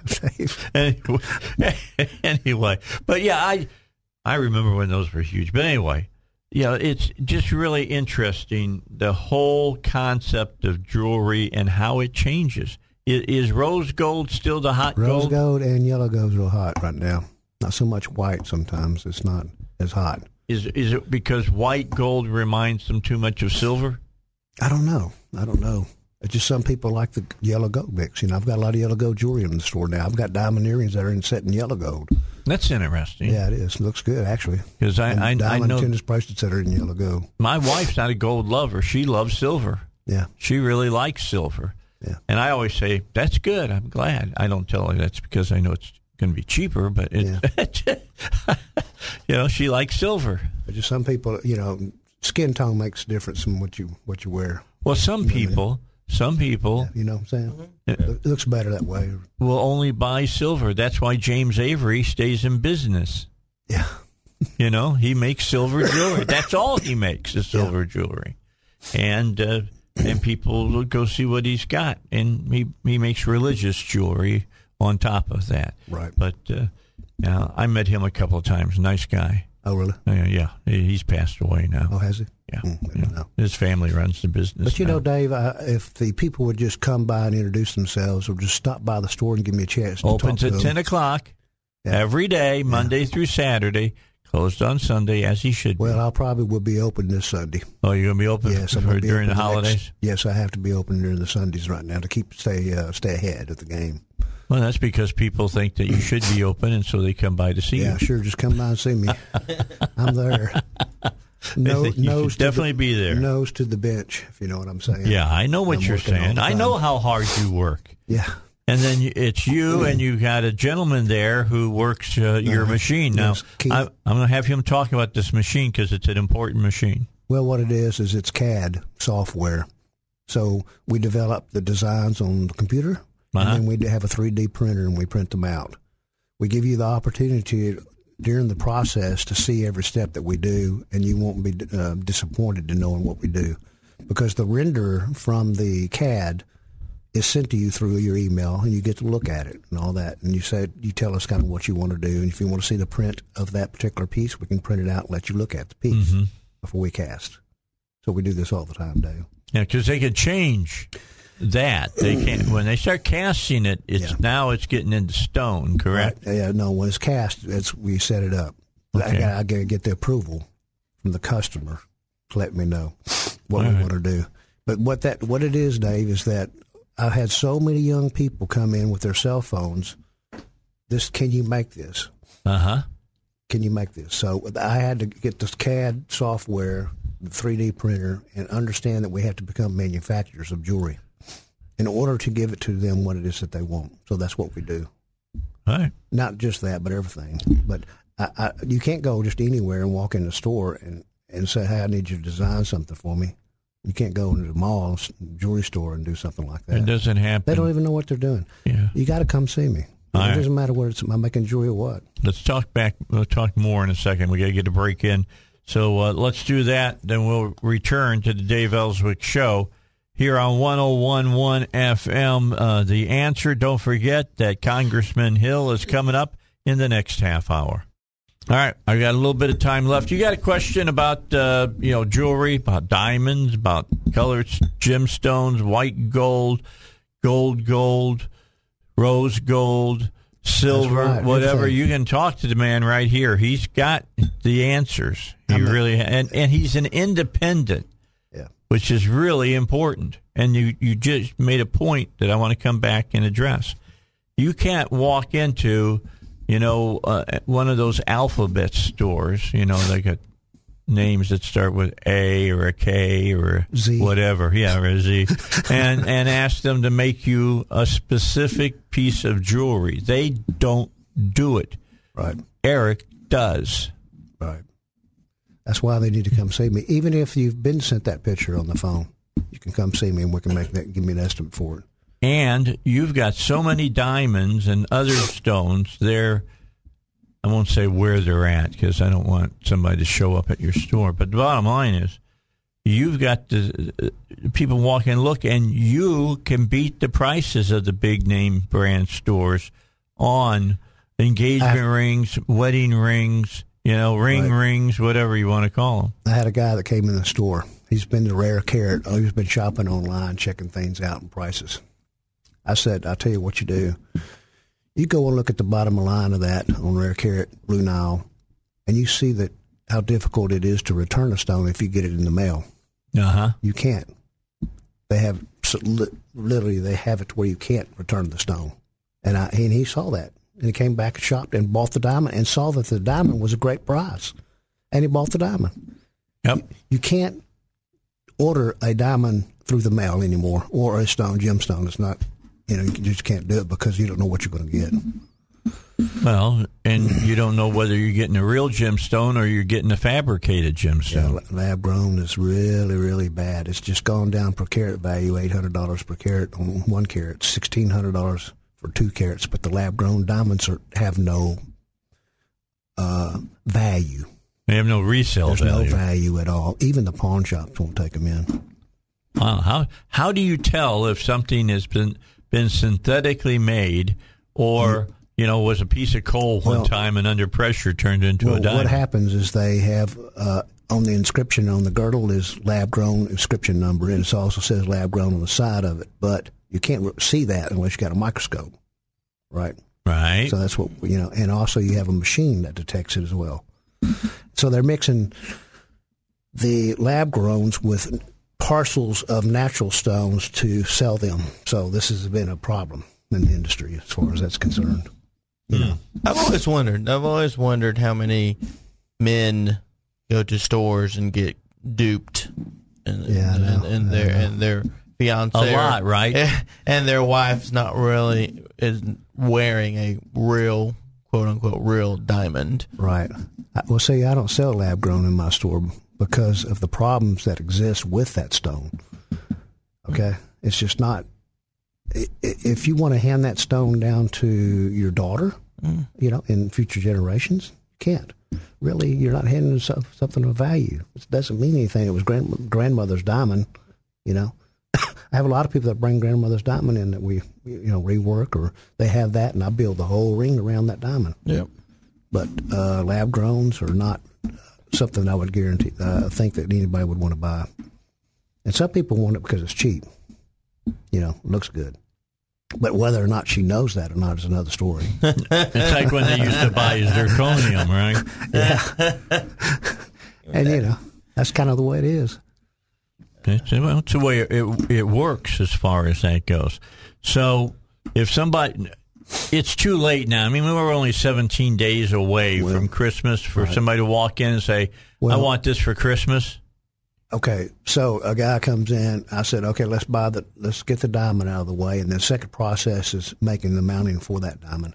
Speaker 2: Anyway, anyway, but yeah, I I remember when those were huge. But anyway, yeah, it's just really interesting the whole concept of jewelry and how it changes. Is, is rose gold still the hot gold?
Speaker 4: Rose
Speaker 2: gold?
Speaker 4: gold and yellow gold's real hot right now. Not so much white. Sometimes it's not as hot.
Speaker 2: Is is it because white gold reminds them too much of silver?
Speaker 4: I don't know. I don't know. It's just some people like the yellow gold mix. You know, I've got a lot of yellow gold jewelry in the store now. I've got diamond earrings that are in set in yellow gold.
Speaker 2: That's interesting.
Speaker 4: Yeah, it is. looks good actually.
Speaker 2: because I
Speaker 4: And
Speaker 2: I, I
Speaker 4: diamond
Speaker 2: know
Speaker 4: tennis bracelets that are in yellow gold.
Speaker 2: my wife's not a gold lover. She loves silver.
Speaker 4: Yeah,
Speaker 2: She really likes silver.
Speaker 4: Yeah.
Speaker 2: And I always say, that's good. I'm glad. I don't tell her that's because I know it's going to be cheaper, but it, you know, she likes silver.
Speaker 4: but just some people, you know, skin tone makes a difference in what you what you wear.
Speaker 2: Well, some people, some people
Speaker 4: You know what I'm saying?
Speaker 2: Mm-hmm.
Speaker 4: It looks better that way.
Speaker 2: will only buy silver. That's why James Avery stays in business.
Speaker 4: Yeah,
Speaker 2: You know, he makes silver jewelry. That's all he makes is silver jewelry, and uh, and people will go see what he's got, and he he makes religious jewelry on top of that.
Speaker 4: Right.
Speaker 2: But uh, now I met him a couple of times. Nice guy.
Speaker 4: Oh, really?
Speaker 2: Uh, yeah, he's passed away now.
Speaker 4: Oh, has he?
Speaker 2: yeah,
Speaker 4: Mm,
Speaker 2: yeah. his family runs the business.
Speaker 4: But you
Speaker 2: now.
Speaker 4: know, Dave, I, if the people would just come by and introduce themselves, or just stop by the store and give me a chance to
Speaker 2: opens
Speaker 4: talk
Speaker 2: at
Speaker 4: to
Speaker 2: ten o'clock
Speaker 4: Yeah.
Speaker 2: every day, Monday through Saturday. Closed on Sunday, as he should.
Speaker 4: Well,
Speaker 2: be.
Speaker 4: I probably will be open this Sunday.
Speaker 2: Oh, you're gonna be open
Speaker 4: Yes, I'm
Speaker 2: for
Speaker 4: gonna be
Speaker 2: during the holidays.
Speaker 4: next- yes, I have to be open during the Sundays right now to keep stay uh, stay ahead of the game.
Speaker 2: Well, that's because people think that you should be open, and so they come by to see
Speaker 4: Yeah,
Speaker 2: you.
Speaker 4: Yeah, sure. Just come by and see me. I'm there. No, nose
Speaker 2: definitely
Speaker 4: the,
Speaker 2: be there.
Speaker 4: Nose to the bench, if you know what I'm saying.
Speaker 2: Yeah, I know what
Speaker 4: I'm
Speaker 2: you're saying. I know how hard you work.
Speaker 4: Yeah.
Speaker 2: And then it's you, and you got a gentleman there who works uh, your
Speaker 4: Uh-huh.
Speaker 2: machine. Now, I, I'm going to have him talk about this machine because it's an important machine.
Speaker 4: Well, what it is is it's CAD software. So we develop the designs on the computer,
Speaker 2: Uh-huh.
Speaker 4: and then we have a 3D printer and we print them out. We give you the opportunity during the process to see every step that we do, and you won't be uh, disappointed in knowing what we do, because the render from the CAD is sent to you through your email, and you get to look at it and all that. And you said you tell us kind of what you want to do, and if you want to see the print of that particular piece, we can print it out and let you look at the piece
Speaker 2: Mm-hmm.
Speaker 4: before we cast. So we do this all the time, Dave.
Speaker 2: Yeah, because they could change that. They can't when they start casting it. It's
Speaker 4: Yeah.
Speaker 2: now it's getting into stone. Correct.
Speaker 4: Right? Yeah, no, when it's cast, it's we set it up. I
Speaker 2: Okay.
Speaker 4: I got to get the approval from the customer to let me know what
Speaker 2: All
Speaker 4: we
Speaker 2: right.
Speaker 4: want to do. But what that what it is, Dave, is that I've had so many young people come in with their cell phones. This can you make this?
Speaker 2: Uh huh.
Speaker 4: Can you make this? So I had to get this CAD software, the 3D printer, and understand that we have to become manufacturers of jewelry in order to give it to them what it is that they want. So that's what we do.
Speaker 2: All right.
Speaker 4: not just that, but everything. But I, I, you can't go just anywhere and walk in the store and, and say, hey, I need you to design something for me. You can't go into the mall, jewelry store, and do something like that.
Speaker 2: It doesn't happen.
Speaker 4: They don't even know what they're doing.
Speaker 2: Yeah.
Speaker 4: You got to come see me. It doesn't matter what it's. I'm making jewelry or what.
Speaker 2: Let's talk back. We'll talk more in a second. We got to get a break in. So uh, let's do that. Then we'll return to the Dave Elswick Show here on 1011 FM. Uh, the answer, don't forget that Congressman Hill is coming up in the next half hour. All right, I got a little bit of time left. You got a question about uh, you know jewelry, about diamonds, about colored gemstones, white gold, gold, gold, rose gold, silver,
Speaker 4: right,
Speaker 2: whatever. You can talk to the man right here. He's got the answers. He
Speaker 4: I'm
Speaker 2: really and and he's an independent. Which is really important. And you you just made a point that I want to come back and address. You can't walk into, you know, uh, one of those alphabet stores. You know, they got names that start with A or a K or a
Speaker 4: Z.
Speaker 2: whatever, yeah, or a Z, and and ask them to make you a specific piece of jewelry. They don't do it.
Speaker 4: Right.
Speaker 2: Eric does.
Speaker 4: Right. That's why they need to come see me. Even if you've been sent that picture on the phone, you can come see me and we can make that. Give me an estimate for it.
Speaker 2: And you've got so many diamonds and other stones. They're, I won't say where they're at because I don't want somebody to show up at your store. But the bottom line is, you've got the uh, people walk and look, and you can beat the prices of the big name brand stores on engagement
Speaker 4: I-
Speaker 2: rings, wedding rings, you know, ring
Speaker 4: Right.
Speaker 2: rings, whatever you want to call them.
Speaker 4: I had a guy that came in the store. He's been to Rare Carat. Oh, he's been shopping online, checking things out and prices. I said, I'll tell you what you do. You go and look at the bottom line of that on Rare Carat, Blue Nile, and you see that how difficult it is to return a stone if you get it in the mail.
Speaker 2: Uh huh.
Speaker 4: You can't. They have literally they have it to where you can't return the stone, and I and he saw that, and he came back and shopped and bought the diamond and saw that the diamond was a great price, and he bought the diamond.
Speaker 2: Yep.
Speaker 4: You can't order a diamond through the mail anymore, or a stone gemstone. It's not, you know, you just can't do it because you don't know what you're going to get.
Speaker 2: Well, and you don't know whether you're getting a real gemstone or you're getting a fabricated
Speaker 4: Yeah,
Speaker 2: gemstone.
Speaker 4: lab grown is really, really bad. It's just gone down per carat value, eight hundred dollars per carat on one carat, sixteen hundred dollars for two carats. But the lab grown diamonds are, have no uh, value.
Speaker 2: They have no resale
Speaker 4: There's
Speaker 2: value.
Speaker 4: no value at all. Even the pawn shops won't take them in.
Speaker 2: Wow. How how do you tell if something has been been synthetically made or you know was a piece of coal one
Speaker 4: Well-
Speaker 2: time and under pressure turned into a diamond?
Speaker 4: what happens is they have uh, on the inscription on the girdle is lab grown inscription number, and it also says lab grown on the side of it. But you can't see that unless you got a microscope, right?
Speaker 2: right.
Speaker 4: So that's what you know, and also you have a machine that detects it as well. So they're mixing the lab growns with parcels of natural stones to sell them. So this has been a problem in the industry as far as that's concerned. You hmm. know,
Speaker 3: I've always wondered. I've always wondered how many men go to stores and get duped, and
Speaker 4: Yeah, I
Speaker 3: and,
Speaker 4: know.
Speaker 3: and their and their fiance
Speaker 2: A lot, right?
Speaker 3: And their wife's not really is wearing a real quote unquote real diamond.
Speaker 4: right? Well, see, I don't sell lab grown in my store because of the problems that exist with that stone. Okay, it's just not. i- i- If you want to hand that stone down to your daughter, mm. you know, in future generations, you can't. Really, you're not handing something of value. It doesn't mean anything. It was grand, grandmother's diamond, you know. I have a lot of people that bring grandmother's diamond in that we, you know, rework or they have that, and I build the whole ring around that diamond.
Speaker 3: Yep.
Speaker 4: But uh, lab growns are not something I would guarantee. Uh, think that anybody would want to buy. And some people want it because it's cheap. You know, looks good. But whether or not she knows that or not is another story.
Speaker 2: it's like when they used to buy zirconium, right? Yeah.
Speaker 4: and you know, that's kind of the way it is.
Speaker 2: It's, well, it's the way it, it works as far as that goes. So if somebody, it's too late now. I mean, we were only 17 days away from Christmas for somebody to walk in and say, I want this for Christmas.
Speaker 4: Okay, so a guy comes in. I said, okay, let's buy the, let's get the diamond out of the way, and then the second process is making the mounting for that diamond.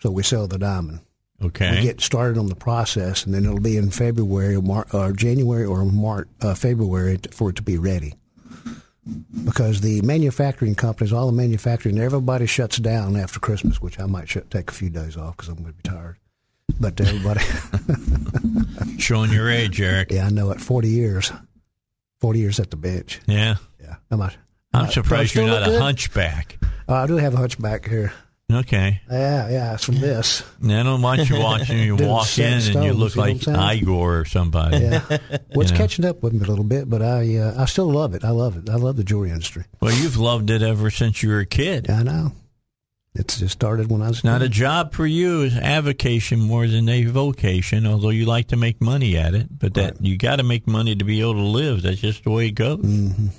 Speaker 4: So we sell the diamond.
Speaker 2: Okay.
Speaker 4: We get started on the process, and then it'll be in February or, Mar- or January or March, uh, February for it to be ready. Because the manufacturing companies, all the manufacturing, everybody shuts down after Christmas, which I might shut, take a few days off because I'm going to be tired. But everybody,
Speaker 2: Showing your age, Eric.
Speaker 4: yeah, I know it. Forty years, forty years at the bench.
Speaker 2: Yeah.
Speaker 4: Yeah, I'm not.
Speaker 2: I'm
Speaker 4: Uh,
Speaker 2: surprised you're not a
Speaker 4: good?
Speaker 2: hunchback.
Speaker 4: Uh, I do have a hunchback here.
Speaker 2: Okay.
Speaker 4: Yeah, yeah, it's from this.
Speaker 2: I don't want you watching you walk in and you
Speaker 4: stones,
Speaker 2: look
Speaker 4: you
Speaker 2: like? Igor or somebody.
Speaker 4: Yeah, well, it's
Speaker 2: know.
Speaker 4: catching up with me a little bit, but I uh, I still love it. I love it. I love the jewelry industry.
Speaker 2: Well, you've loved it ever since you were a kid.
Speaker 4: I know. It's just started when I was
Speaker 2: Not a job for you is avocation more than a vocation, although you like to make money at it. But that you got to make money to be able to live. That's just the way it goes.
Speaker 4: Mm.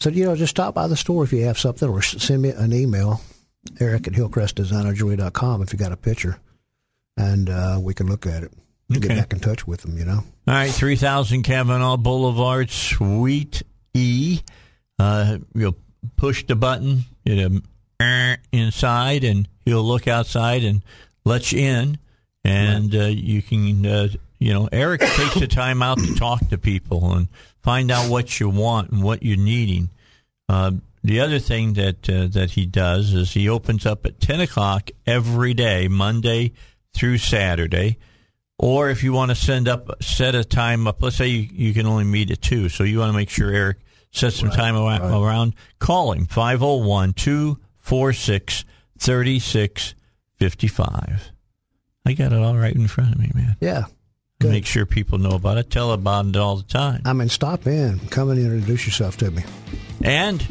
Speaker 4: So, you know, just stop by the store if you have something or send me an email, eric at hillcrestdesignerjewelry.com if you got a picture, and uh, we can look at it.
Speaker 2: Okay.
Speaker 4: Get back in touch with them, you know.
Speaker 2: All right, 3000 Kavanaugh Boulevard, Suite E. Uh, you'll push the button, get a "er" inside, and he'll look outside and let you in. And uh, you can, uh, you know, Eric takes the time out to talk to people and find out what you want and what you're needing. The other thing that uh, that he does is he opens up at 10 o'clock every day, Monday through Saturday. Or if you want to send up, set a time up. Let's say you, you can only meet at two, so you want to make sure Eric sets some time around, around. Call him 501 246 3655. I got it all right in front of me, man.
Speaker 4: Yeah. Good.
Speaker 2: Make sure people know about it. Tell about it all the time.
Speaker 4: I mean, stop in. Come and introduce yourself to me.
Speaker 2: And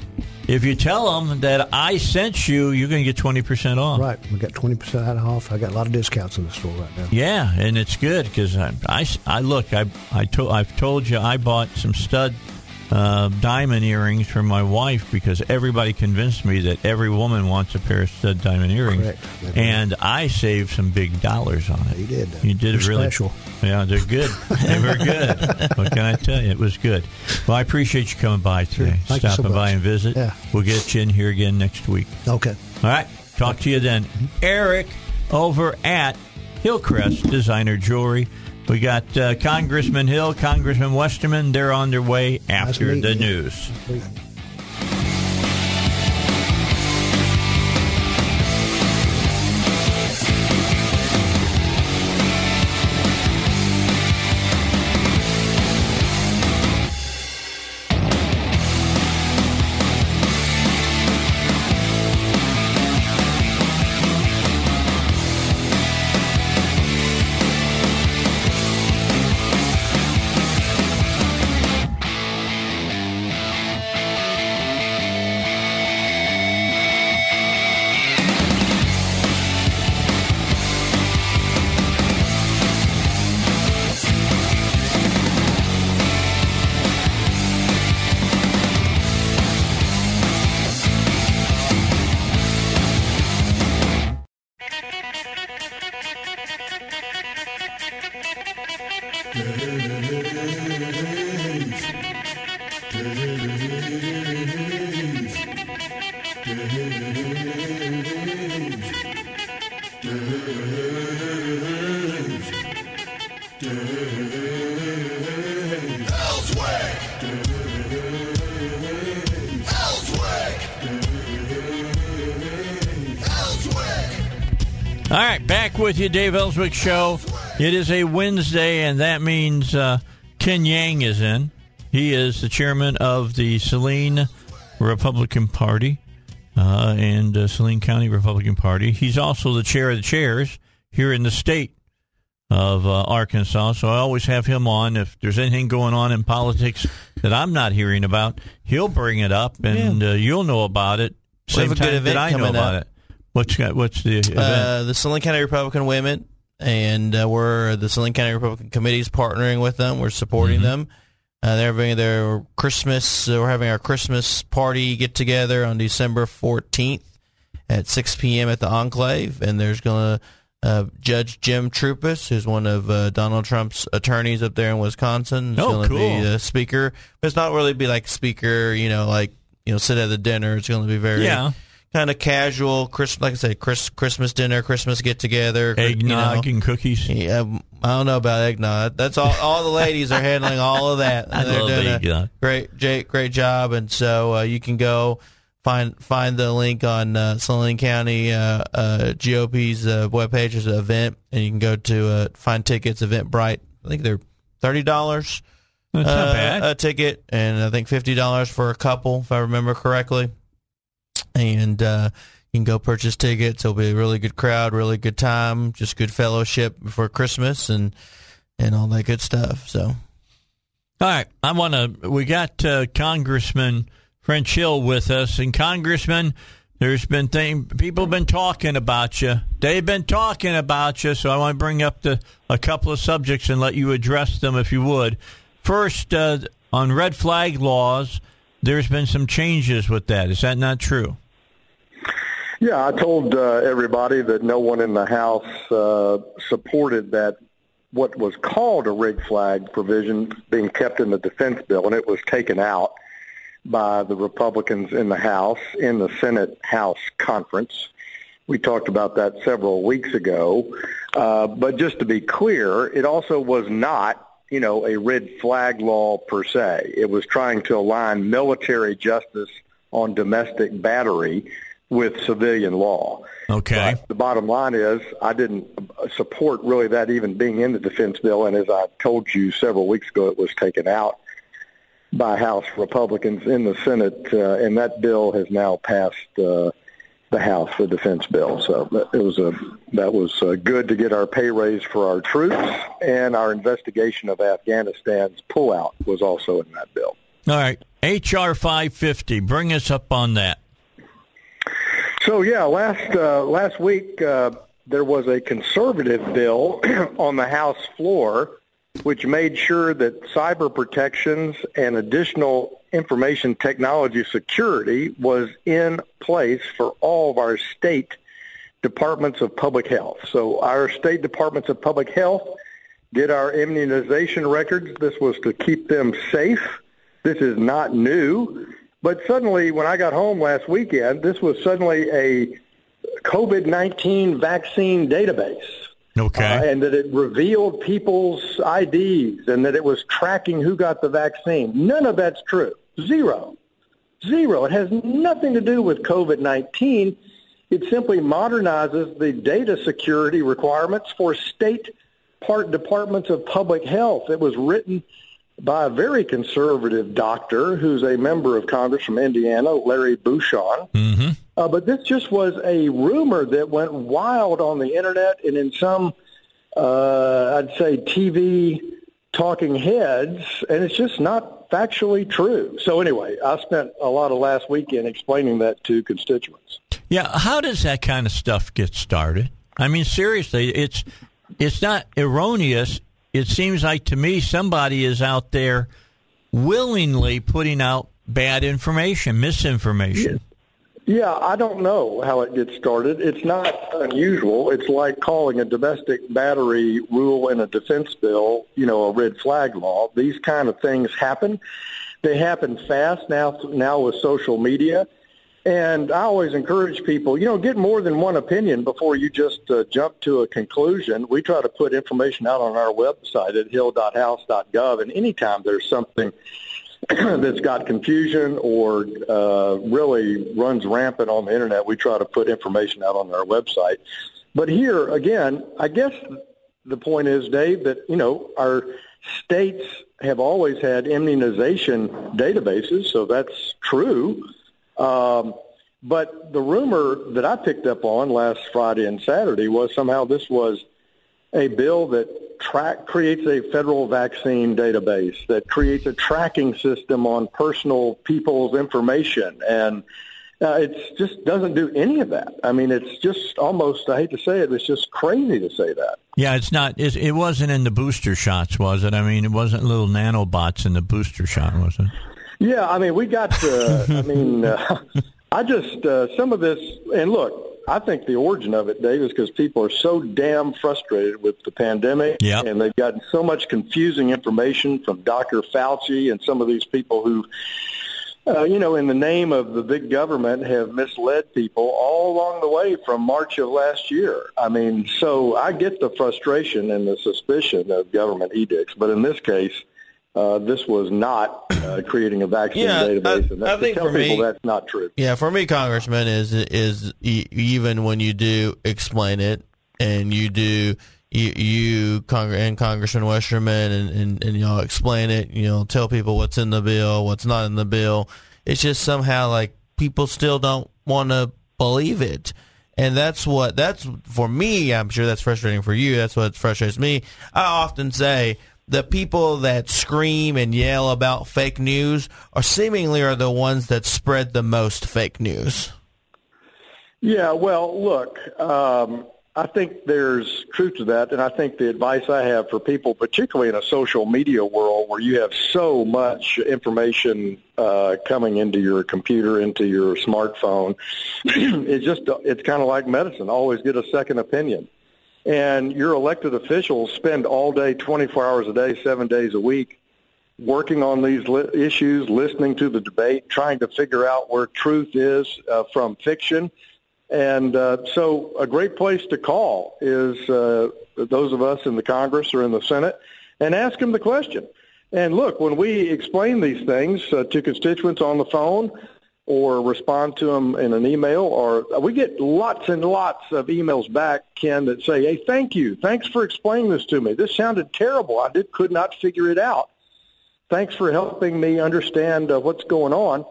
Speaker 2: if you tell them that I sent you, you're going to get 20% off.
Speaker 4: Right. We got 20% off. I got a lot of discounts in the store right now.
Speaker 2: Yeah, and it's good because I, I, I look, I, I to, I've told you I bought some stud uh, diamond earrings for my wife because everybody convinced me that every woman wants a pair of stud diamond earrings,
Speaker 4: Correct.
Speaker 2: and I saved some big dollars on it.
Speaker 4: You did.
Speaker 2: You did
Speaker 4: You're
Speaker 2: really
Speaker 4: special.
Speaker 2: Yeah, they're good. they were good. what can I tell you? It was good. Well, I appreciate you coming by today,
Speaker 4: Thank you so
Speaker 2: stopping by and visit.
Speaker 4: Yeah.
Speaker 2: We'll get you in here again next week.
Speaker 4: Okay.
Speaker 2: All right. Talk to you then. Eric over at Hillcrest Designer Jewelry. We got uh, Congressman Hill, Congressman Westerman. They're on their way after the news. All right, back with you, Dave Elswick Show. It is a Wednesday, and that means uh, Ken Yang is in. He is the chairman of the Saline Republican Party uh, and uh, Saline County Republican Party. He's also the chair of the chairs here in the state of uh, Arkansas. So I always have him on. If there's anything going on in politics that I'm not hearing about, he'll bring it up, and uh, you'll know about it.
Speaker 3: We have
Speaker 2: Same
Speaker 3: a good
Speaker 2: time that I know about
Speaker 3: up.
Speaker 2: it. What's got, what's the event?
Speaker 3: Uh, the Saline County Republican Women, and uh, we're the Saline County Republican Committee is partnering with them. We're supporting
Speaker 2: Mm-hmm.
Speaker 3: them. Uh, they're having their Christmas. Uh, we're having our Christmas party get together on December fourteenth at six p.m. at the Enclave, and there's going to uh, Judge Jim Troupis, who's one of uh, Donald Trump's attorneys up there in Wisconsin, is
Speaker 2: Oh,
Speaker 3: going to be
Speaker 2: cool.
Speaker 3: a speaker. But it's not really be like speaker, you know, like you know, sit at the dinner. It's going to be very
Speaker 2: Yeah.
Speaker 3: kind of casual, Chris, like I said, Chris, Christmas dinner, Christmas get together,
Speaker 2: eggnog you know. and cookies.
Speaker 3: Yeah, I don't know about eggnog. That's all. All the ladies are handling all of that.
Speaker 2: I They're
Speaker 3: love
Speaker 2: doing eggnog.
Speaker 3: great, great job, and so uh, you can go find find the link on uh, Saline County uh, uh, GOP's uh, webpage. There's an event, and you can go to uh, find tickets. Eventbrite. I think they're thirty dollars.
Speaker 2: Uh.
Speaker 3: A ticket, and I think fifty dollars for a couple, if I remember correctly. And uh, you can go purchase tickets. It'll be a really good crowd, really good time, just good fellowship before Christmas, and and all that good stuff. So, all
Speaker 2: right, I want to. We got uh, Congressman French Hill with us, and Congressman. There's been thing people have been talking about you. They've been talking about you, so I want to bring up the a couple of subjects and let you address them if you would. First, uh, on red flag laws, there's been some changes with that. Is that not true?
Speaker 5: Yeah, I told uh, everybody that no one in the House uh, supported that what was called a red flag provision being kept in the defense bill, and it was taken out by the Republicans in the House in the Senate House conference. We talked about that several weeks ago. Uh, but just to be clear, it also was not you know, a red flag law per se. It was trying to align military justice on domestic battery with civilian law.
Speaker 2: Okay.
Speaker 5: But the bottom line is I didn't support really that even being in the defense bill, and as I told you several weeks ago, it was taken out by House Republicans in the Senate, uh, and that bill has now passed uh, the House, the defense bill. So it was a that was uh, good to get our pay raise for our troops, and our investigation of Afghanistan's pullout was also in that bill.
Speaker 2: All right, HR 550. Bring us up on that.
Speaker 5: So yeah, last uh, last week uh, there was a conservative bill on the House floor which made sure that cyber protections and additional information technology security was in place for all of our state departments of public health. So our state departments of public health did our immunization records. This was to keep them safe. This is not new. But suddenly, when I got home last weekend, this was suddenly a COVID-19 vaccine database.
Speaker 2: Okay. Uh,
Speaker 5: and that it revealed people's IDs and that it was tracking who got the vaccine. None of that's true. Zero. Zero. It has nothing to do with COVID-19. It simply modernizes the data security requirements for state part departments of public health. It was written by a very conservative doctor who's a member of Congress from Indiana, Larry Bucshon.
Speaker 2: Mm-hmm.
Speaker 5: Uh, but this just was a rumor that went wild on the internet and in some, uh, I'd say, TV talking heads, and it's just not factually true. So anyway, I spent a lot of last weekend explaining that to constituents.
Speaker 2: Yeah, how does that kind of stuff get started? I mean, seriously, it's it's not erroneous it seems like to me somebody is out there willingly putting out bad information, misinformation.
Speaker 5: Yeah, I don't know how it gets started. It's not unusual. It's like calling a domestic battery rule in a defense bill, you know, a red flag law. These kind of things happen. They happen fast now now with social media. And I always encourage people, you know, get more than one opinion before you just uh, jump to a conclusion. We try to put information out on our website at hill.house.gov, and anytime there's something that's got confusion or uh, really runs rampant on the internet, we try to put information out on our website. But here, again, I guess the point is, Dave, that, you know, our states have always had immunization databases, so that's true. Um, but the rumor that I picked up on last Friday and Saturday was somehow this was a bill that track creates a federal vaccine database that creates a tracking system on personal people's information and uh, it just doesn't do any of that. I mean, it's just almost, I hate to say it, it's just crazy to say that.
Speaker 2: Yeah, it's not, it's, it wasn't in the booster shots, was it? I mean, it wasn't little nanobots in the booster shot, was it?
Speaker 5: Yeah, I mean, we got. Uh, I mean, uh, I just uh, some of this, and look, I think the origin of it, Dave, is because people are so damn frustrated with the pandemic,
Speaker 2: yep.
Speaker 5: and they've gotten so much confusing information from Dr. Fauci and some of these people who uh, you know, in the name of the big government, have misled people all along the way from March of last year. I mean, so I get the frustration and the suspicion of government edicts, but in this case, uh, this was not uh, creating a vaccine
Speaker 3: Yeah,
Speaker 5: database,
Speaker 3: I-
Speaker 5: and
Speaker 3: I think
Speaker 5: tell
Speaker 3: for me-
Speaker 5: people that's not true.
Speaker 3: Yeah, for me, Congressman is is even when you do explain it, and you do you, you Congre- and Congressman Westerman and, and and y'all explain it. You know, tell people what's in the bill, what's not in the bill. It's just somehow like people still don't want to believe it. And that's what that's for me. I'm sure that's frustrating for you. That's what frustrates me. I often say the people that scream and yell about fake news are seemingly are the ones that spread the most fake news.
Speaker 5: Yeah, well, look, um, I think there's truth to that, and I think the advice I have for people, particularly in a social media world where you have so much information uh, coming into your computer, into your smartphone, it's just it's kind of like medicine. Always get a second opinion. And your elected officials spend all day, 24 hours a day, seven days a week, working on these li- issues, listening to the debate, trying to figure out where truth is uh, from fiction. And uh, so a great place to call is uh, those of us in the Congress or in the Senate and ask them the question. And look, when we explain these things uh, to constituents on the phone or respond to them in an email, or we get lots and lots of emails back, Ken, that say, "Hey, thank you, thanks for explaining this to me. This sounded terrible. I did could not figure it out. Thanks for helping me understand uh, what's going on."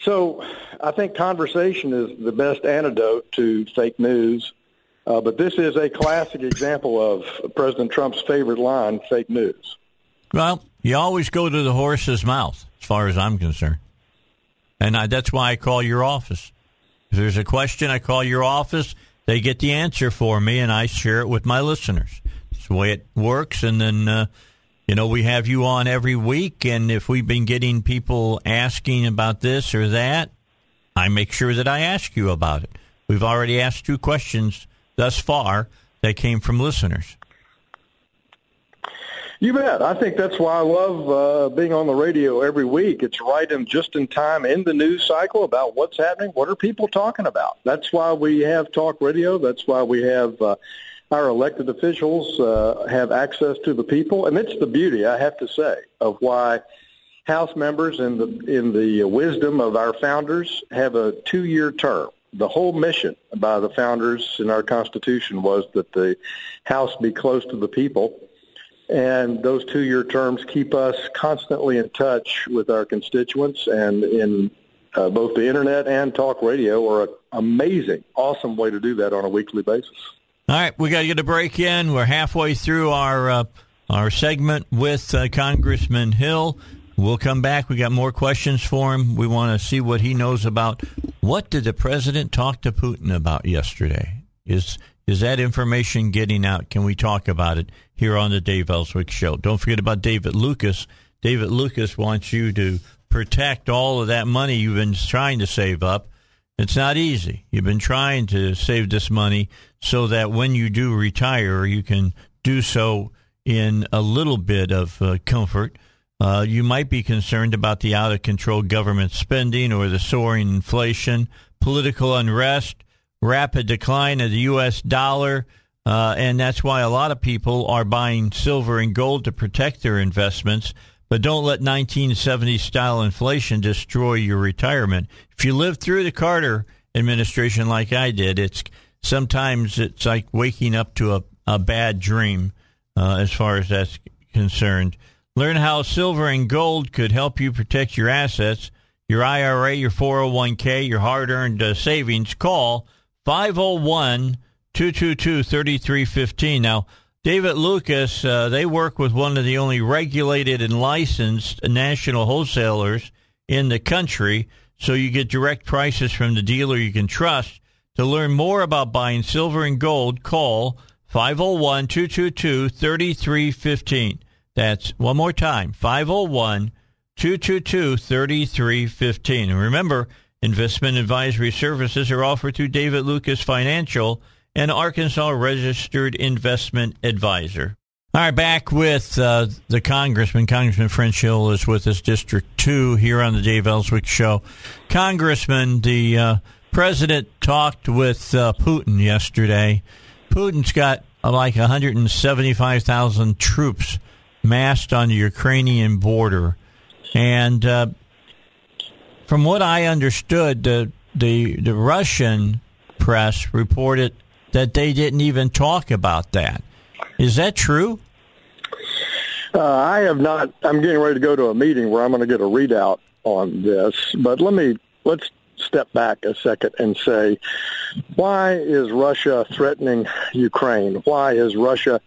Speaker 5: So, I think conversation is the best antidote to fake news. Uh, but this is a classic example of President Trump's favorite line: fake news.
Speaker 2: Well, you always go to the horse's mouth, as far as I'm concerned. And I, that's why I call your office. If there's a question, I call your office. They get the answer for me, and I share it with my listeners. It's the way it works. And then, uh, you know, we have you on every week. And if we've been getting people asking about this or that, I make sure that I ask you about it. We've already asked two questions thus far that came from listeners.
Speaker 5: You bet. I think that's why I love uh, being on the radio every week. It's right in just in time in the news cycle about what's happening. What are people talking about? That's why we have talk radio. That's why we have uh, our elected officials uh, have access to the people, and it's the beauty, I have to say, of why House members, in the in the wisdom of our founders, have a two-year term. The whole mission by the founders in our Constitution was that the House be close to the people and those two-year terms keep us constantly in touch with our constituents and in uh, both the internet and talk radio are an amazing, awesome way to do that on a weekly basis.
Speaker 2: All right, we got to get a break in. We're halfway through our uh, our segment with uh, Congressman Hill. We'll come back. We got more questions for him. We want to see what he knows about what did the president talk to Putin about yesterday. Is is that information getting out? Can we talk about it here on the Dave Elswick Show? Don't forget about David Lucas. David Lucas wants you to protect all of that money you've been trying to save up. It's not easy. You've been trying to save this money so that when you do retire, you can do so in a little bit of uh, comfort. Uh, you might be concerned about the out of control government spending or the soaring inflation, political unrest, rapid decline of the U.S. dollar. Uh, and that's why a lot of people are buying silver and gold to protect their investments. But don't let 1970 style inflation destroy your retirement. If you lived through the Carter administration like I did, it's sometimes it's like waking up to a, a bad dream uh, as far as that's concerned. Learn how silver and gold could help you protect your assets, your IRA, your 401k, your hard earned uh, savings. Call 501 222 3315. Now, David Lucas, uh, they work with one of the only regulated and licensed national wholesalers in the country, so you get direct prices from the dealer you can trust. To learn more about buying silver and gold, call 501 222 3315. That's one more time 501 222 3315. And remember, investment advisory services are offered through David Lucas Financial, an Arkansas registered investment advisor. All right, back with uh, the congressman. Congressman French Hill is with us, District 2, here on the Dave Elswick Show. Congressman, the uh, president talked with uh, Putin yesterday. Putin's got uh, like 175,000 troops massed on the Ukrainian border. And uh, from what I understood, the, the, the Russian press reported that they didn't even talk about that. Is that true?
Speaker 5: Uh, I have not. I'm getting ready to go to a meeting where I'm going to get a readout on this. But let me let's step back a second and say, why is Russia threatening Ukraine? Why has Russia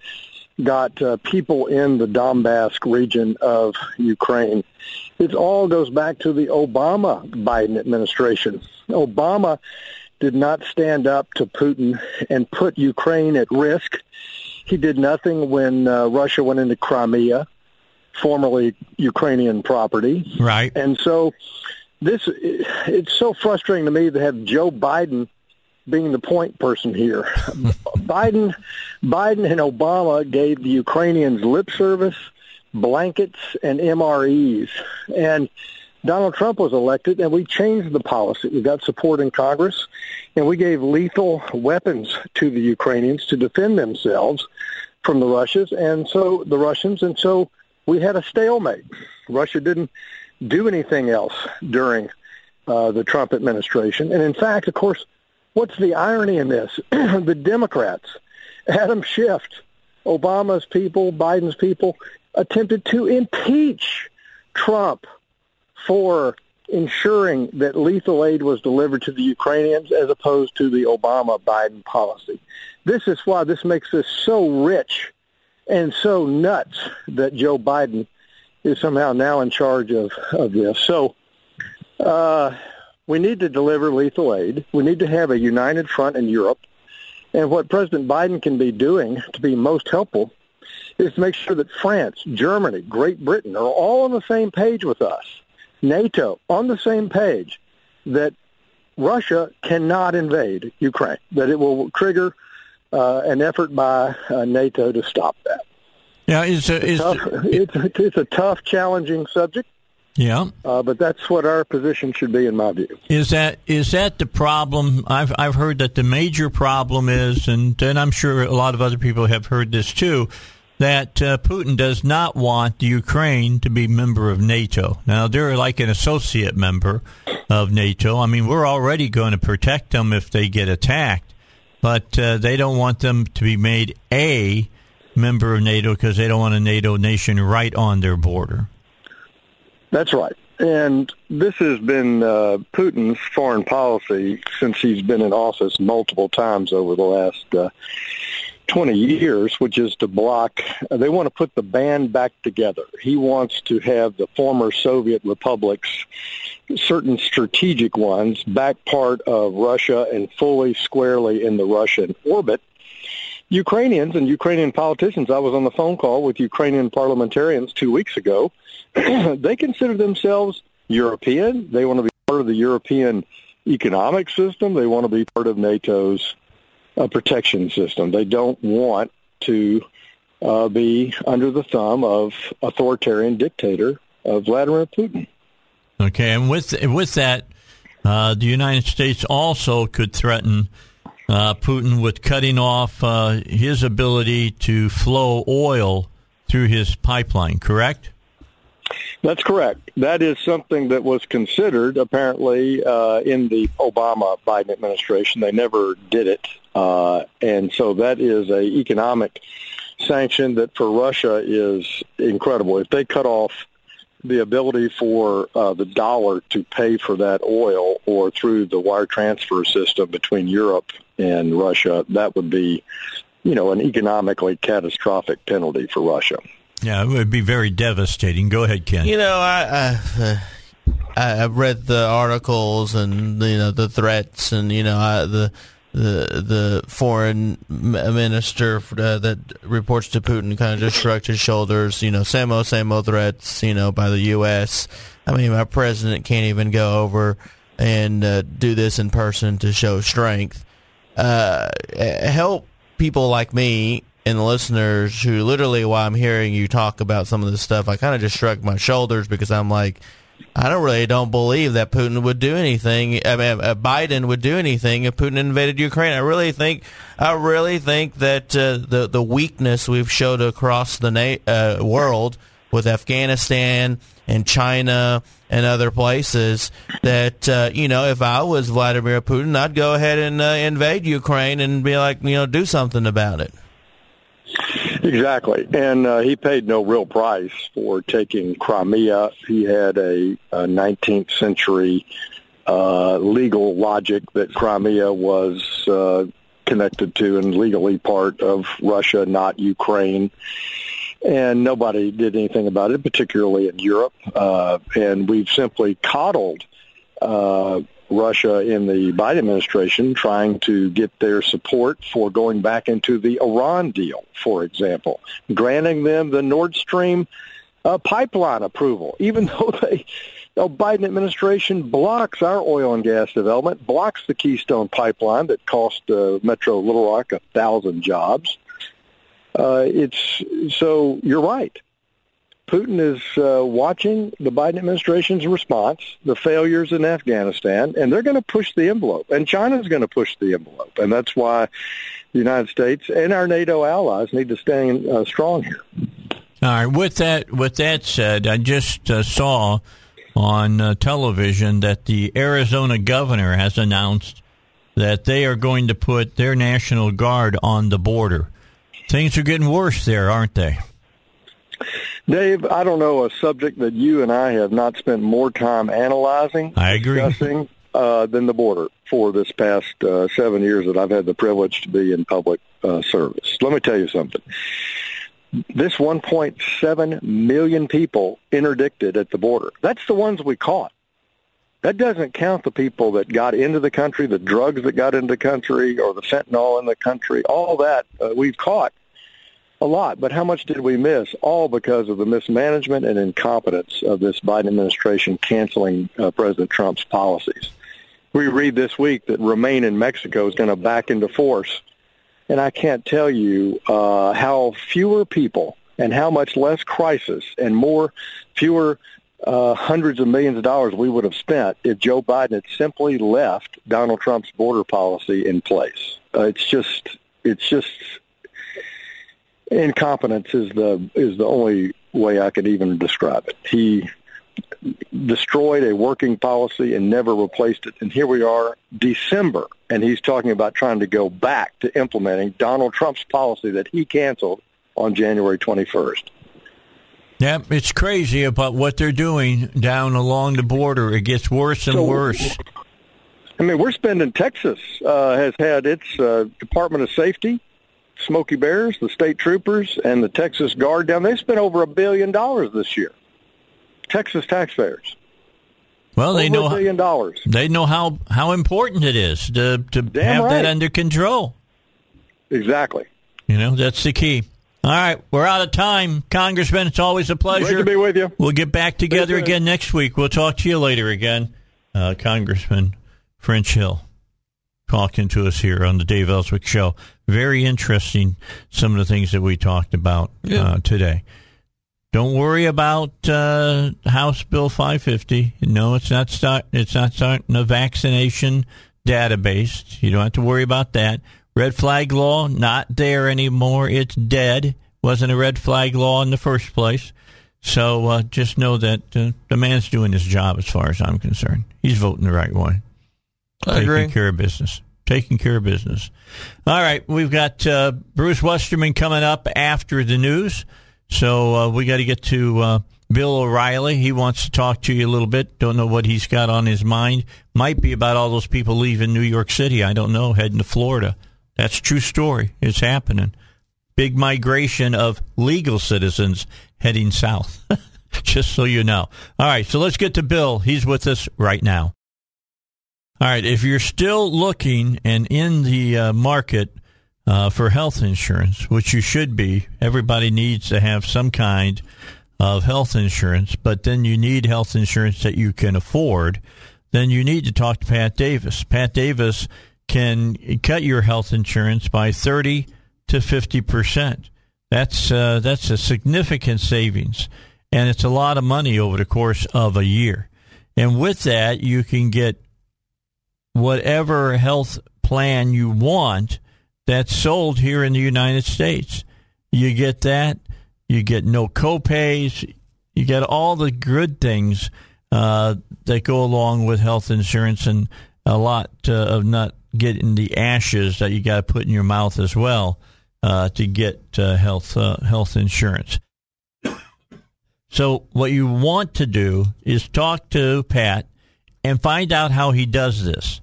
Speaker 5: got uh, people in the Donbass region of Ukraine? It all goes back to the Obama Biden administration. Obama did not stand up to Putin and put Ukraine at risk. He did nothing when uh, Russia went into Crimea, formerly Ukrainian property.
Speaker 2: Right.
Speaker 5: And so this it's so frustrating to me to have Joe Biden being the point person here. Biden Biden and Obama gave the Ukrainians lip service, blankets and MREs. And Donald Trump was elected and we changed the policy. We got support in Congress and we gave lethal weapons to the Ukrainians to defend themselves from the Russians and so the Russians and so we had a stalemate. Russia didn't do anything else during uh, the Trump administration. And in fact, of course, what's the irony in this? the Democrats, Adam Schiff, Obama's people, Biden's people, attempted to impeach Trump for ensuring that lethal aid was delivered to the Ukrainians as opposed to the Obama-Biden policy. This is why this makes us so rich and so nuts that Joe Biden is somehow now in charge of, of this. So uh, we need to deliver lethal aid. We need to have a united front in Europe. And what President Biden can be doing to be most helpful is to make sure that France, Germany, Great Britain are all on the same page with us. NATO on the same page that Russia cannot invade Ukraine, that it will trigger uh, an effort by uh, NATO to stop that.
Speaker 2: Yeah, it's a, it's,
Speaker 5: tough, it's, it's a tough, challenging subject.
Speaker 2: Yeah,
Speaker 5: uh, but that's what our position should be, in my view.
Speaker 2: Is that is that the problem? I've I've heard that the major problem is, and and I'm sure a lot of other people have heard this too, that uh, Putin does not want the Ukraine to be member of NATO. Now they're like an associate member of NATO. I mean, we're already going to protect them if they get attacked, but uh, they don't want them to be made a member of NATO because they don't want a NATO nation right on their border.
Speaker 5: That's right. And this has been uh, Putin's foreign policy since he's been in office multiple times over the last uh, 20 years, which is to block, they want to put the band back together. He wants to have the former Soviet republics, certain strategic ones, back part of Russia and fully squarely in the Russian orbit Ukrainians and Ukrainian politicians, I was on the phone call with Ukrainian parliamentarians two weeks ago. they consider themselves European. They want to be part of the European economic system. They want to be part of NATO's uh, protection system. They don't want to uh, be under the thumb of authoritarian dictator uh, Vladimir Putin.
Speaker 2: Okay, and with with that, uh, the United States also could threaten uh, Putin with cutting off uh, his ability to flow oil through his pipeline, correct?
Speaker 5: That's correct. That is something that was considered apparently uh, in the Obama Biden administration. They never did it, uh, and so that is a economic sanction that for Russia is incredible. If they cut off the ability for uh, the dollar to pay for that oil or through the wire transfer system between Europe and Russia, that would be, you know, an economically catastrophic penalty for Russia.
Speaker 2: Yeah, it would be very devastating. Go ahead, Ken.
Speaker 3: You know, I, I I've read the articles and you know the threats and you know I, the the the foreign minister uh, that reports to Putin kind of just shrugged his shoulders. You know, same old same old threats. You know, by the U.S. I mean, my president can't even go over and uh, do this in person to show strength. Uh, help people like me and the listeners who literally while I'm hearing you talk about some of this stuff, I kind of just shrug my shoulders because I'm like, I don't really don't believe that Putin would do anything. I mean, uh, Biden would do anything if Putin invaded Ukraine. I really think, I really think that uh, the the weakness we've showed across the na- uh, world with Afghanistan and China and other places that uh, you know if I was Vladimir Putin, I'd go ahead and uh, invade Ukraine and be like, you know, do something about it.
Speaker 5: Exactly, and uh, he paid no real price for taking Crimea. He had a, a 19th century uh, legal logic that Crimea was uh, connected to and legally part of Russia, not Ukraine. And nobody did anything about it, particularly in Europe. Uh, and we've simply coddled uh, Russia in the Biden administration trying to get their support for going back into the Iran deal, for example, granting them the Nord Stream uh, pipeline approval, even though they the Biden administration blocks our oil and gas development, blocks the Keystone pipeline that cost uh, Metro Little Rock a thousand jobs. Uh, it's so you're right. Putin is uh, watching the Biden administration's response, the failures in Afghanistan, and they're going to push the envelope. And China's going to push the envelope. And that's why the United States and our NATO allies need to stand uh, strong here.
Speaker 2: All right. With that, with that said, I just uh, saw on uh, television that the Arizona governor has announced that they are going to put their National Guard on the border. Things are getting worse there, aren't they?
Speaker 5: Dave, I don't know a subject that you and I have not spent more time analyzing,
Speaker 2: I agree.
Speaker 5: discussing uh, than the border for this past uh, seven years that I've had the privilege to be in public uh, service. Let me tell you something. This 1.7 million people interdicted at the border. That's the ones we caught. That doesn't count the people that got into the country, the drugs that got into the country, or the fentanyl in the country. All that uh, we've caught a lot, but how much did we miss? All because of the mismanagement and incompetence of this Biden administration canceling uh, President Trump's policies. We read this week that Remain in Mexico is going to back into force, and I can't tell you uh, how fewer people and how much less crisis and more fewer uh, hundreds of millions of dollars we would have spent if Joe Biden had simply left Donald Trump's border policy in place. Uh, it's just, it's just incompetence is the is the only way I could even describe it. He destroyed a working policy and never replaced it. And here we are, December, and he's talking about trying to go back to implementing Donald Trump's policy that he canceled on January 21st.
Speaker 2: Yeah, it's crazy about what they're doing down along the border. It gets worse and
Speaker 5: So-
Speaker 2: worse.
Speaker 5: I mean, we're spending. Texas uh, has had its uh, Department of Safety, Smoky Bears, the state troopers, and the Texas Guard down. They spent over a billion dollars this year. Texas taxpayers.
Speaker 2: Well, they
Speaker 5: over
Speaker 2: know
Speaker 5: a billion dollars.
Speaker 2: they know how how important it is to to
Speaker 5: Damn
Speaker 2: have that under control.
Speaker 5: Exactly.
Speaker 2: You know, that's the key. All right, we're out of time, Congressman. It's always a pleasure.
Speaker 5: Great to be with you.
Speaker 2: We'll get back together again next week. We'll talk to you later again, uh, Congressman French Hill, talking to us here on the Dave Elswick Show. Very interesting. Some of the things that we talked about uh, today. Don't worry about uh, House Bill 550. No, it's not start. It's not starting a vaccination database. You don't have to worry about that. Red flag law not there anymore. It's dead. Wasn't a red flag law in the first place. So uh, just know that uh, the man's doing his job as far as I'm concerned. He's voting the right way.
Speaker 3: I
Speaker 2: taking
Speaker 3: agree.
Speaker 2: care of business. Taking care of business. All right, we've got uh, Bruce Westerman coming up after the news. So uh, we got to get to uh, Bill O'Reilly. He wants to talk to you a little bit. Don't know what he's got on his mind. Might be about all those people leaving New York City. I don't know, heading to Florida. That's a true story. It's happening. Big migration of legal citizens heading south. Just so you know. All right, so let's get to Bill. He's with us right now. All right, if you're still looking and in the uh, market uh, for health insurance, which you should be, everybody needs to have some kind of health insurance, but then you need health insurance that you can afford, then you need to talk to Pat Davis. Pat Davis can cut your health insurance by 30 to 50%. That's, uh, that's a significant savings, and it's a lot of money over the course of a year. And with that, you can get whatever health plan you want that's sold here in the United States. You get that. You get no copays. You get all the good things uh, that go along with health insurance and a lot uh, of not getting the ashes that you got to put in your mouth as well uh, to get uh, health uh, health insurance. So what you want to do is talk to Pat and find out how he does this.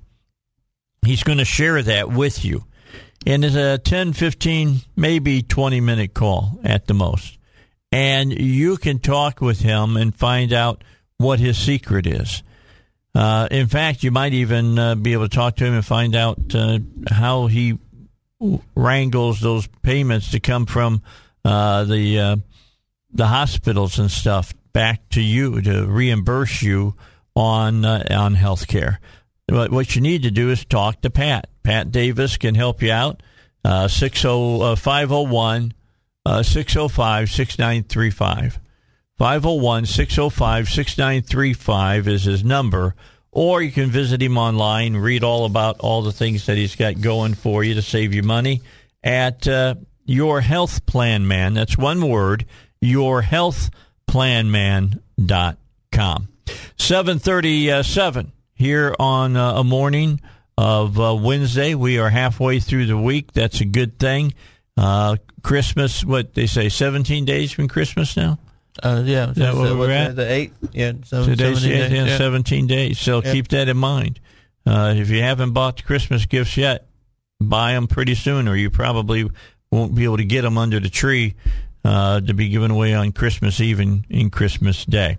Speaker 2: He's going to share that with you. And it's a 10, 15, maybe 20 minute call at the most. And you can talk with him and find out what his secret is. Uh, in fact, you might even uh, be able to talk to him and find out uh, how he wrangles those payments to come from uh, the uh, the hospitals and stuff back to you to reimburse you on uh, on health care. What you need to do is talk to Pat. Pat Davis can help you out. Uh, 501 605 6935. 501 605 6935 is his number. Or you can visit him online, read all about all the things that he's got going for you to save you money at uh, Your Health Plan Man. That's one word, yourhealthplanman.com. 737 here on uh, a morning of uh, Wednesday. We are halfway through the week. That's a good thing. Uh, Christmas, what they say, 17 days from Christmas now?
Speaker 3: Uh, yeah,
Speaker 2: is that what we're at?
Speaker 3: The 8th. yeah, seven,
Speaker 2: Today's
Speaker 3: 17 days,
Speaker 2: yeah,
Speaker 3: yeah.
Speaker 2: 17 days. So
Speaker 3: Yeah.
Speaker 2: keep that in mind. Uh, if you haven't bought the Christmas gifts yet, buy them pretty soon, or you probably won't be able to get them under the tree uh, to be given away on Christmas Eve and, and Christmas Day.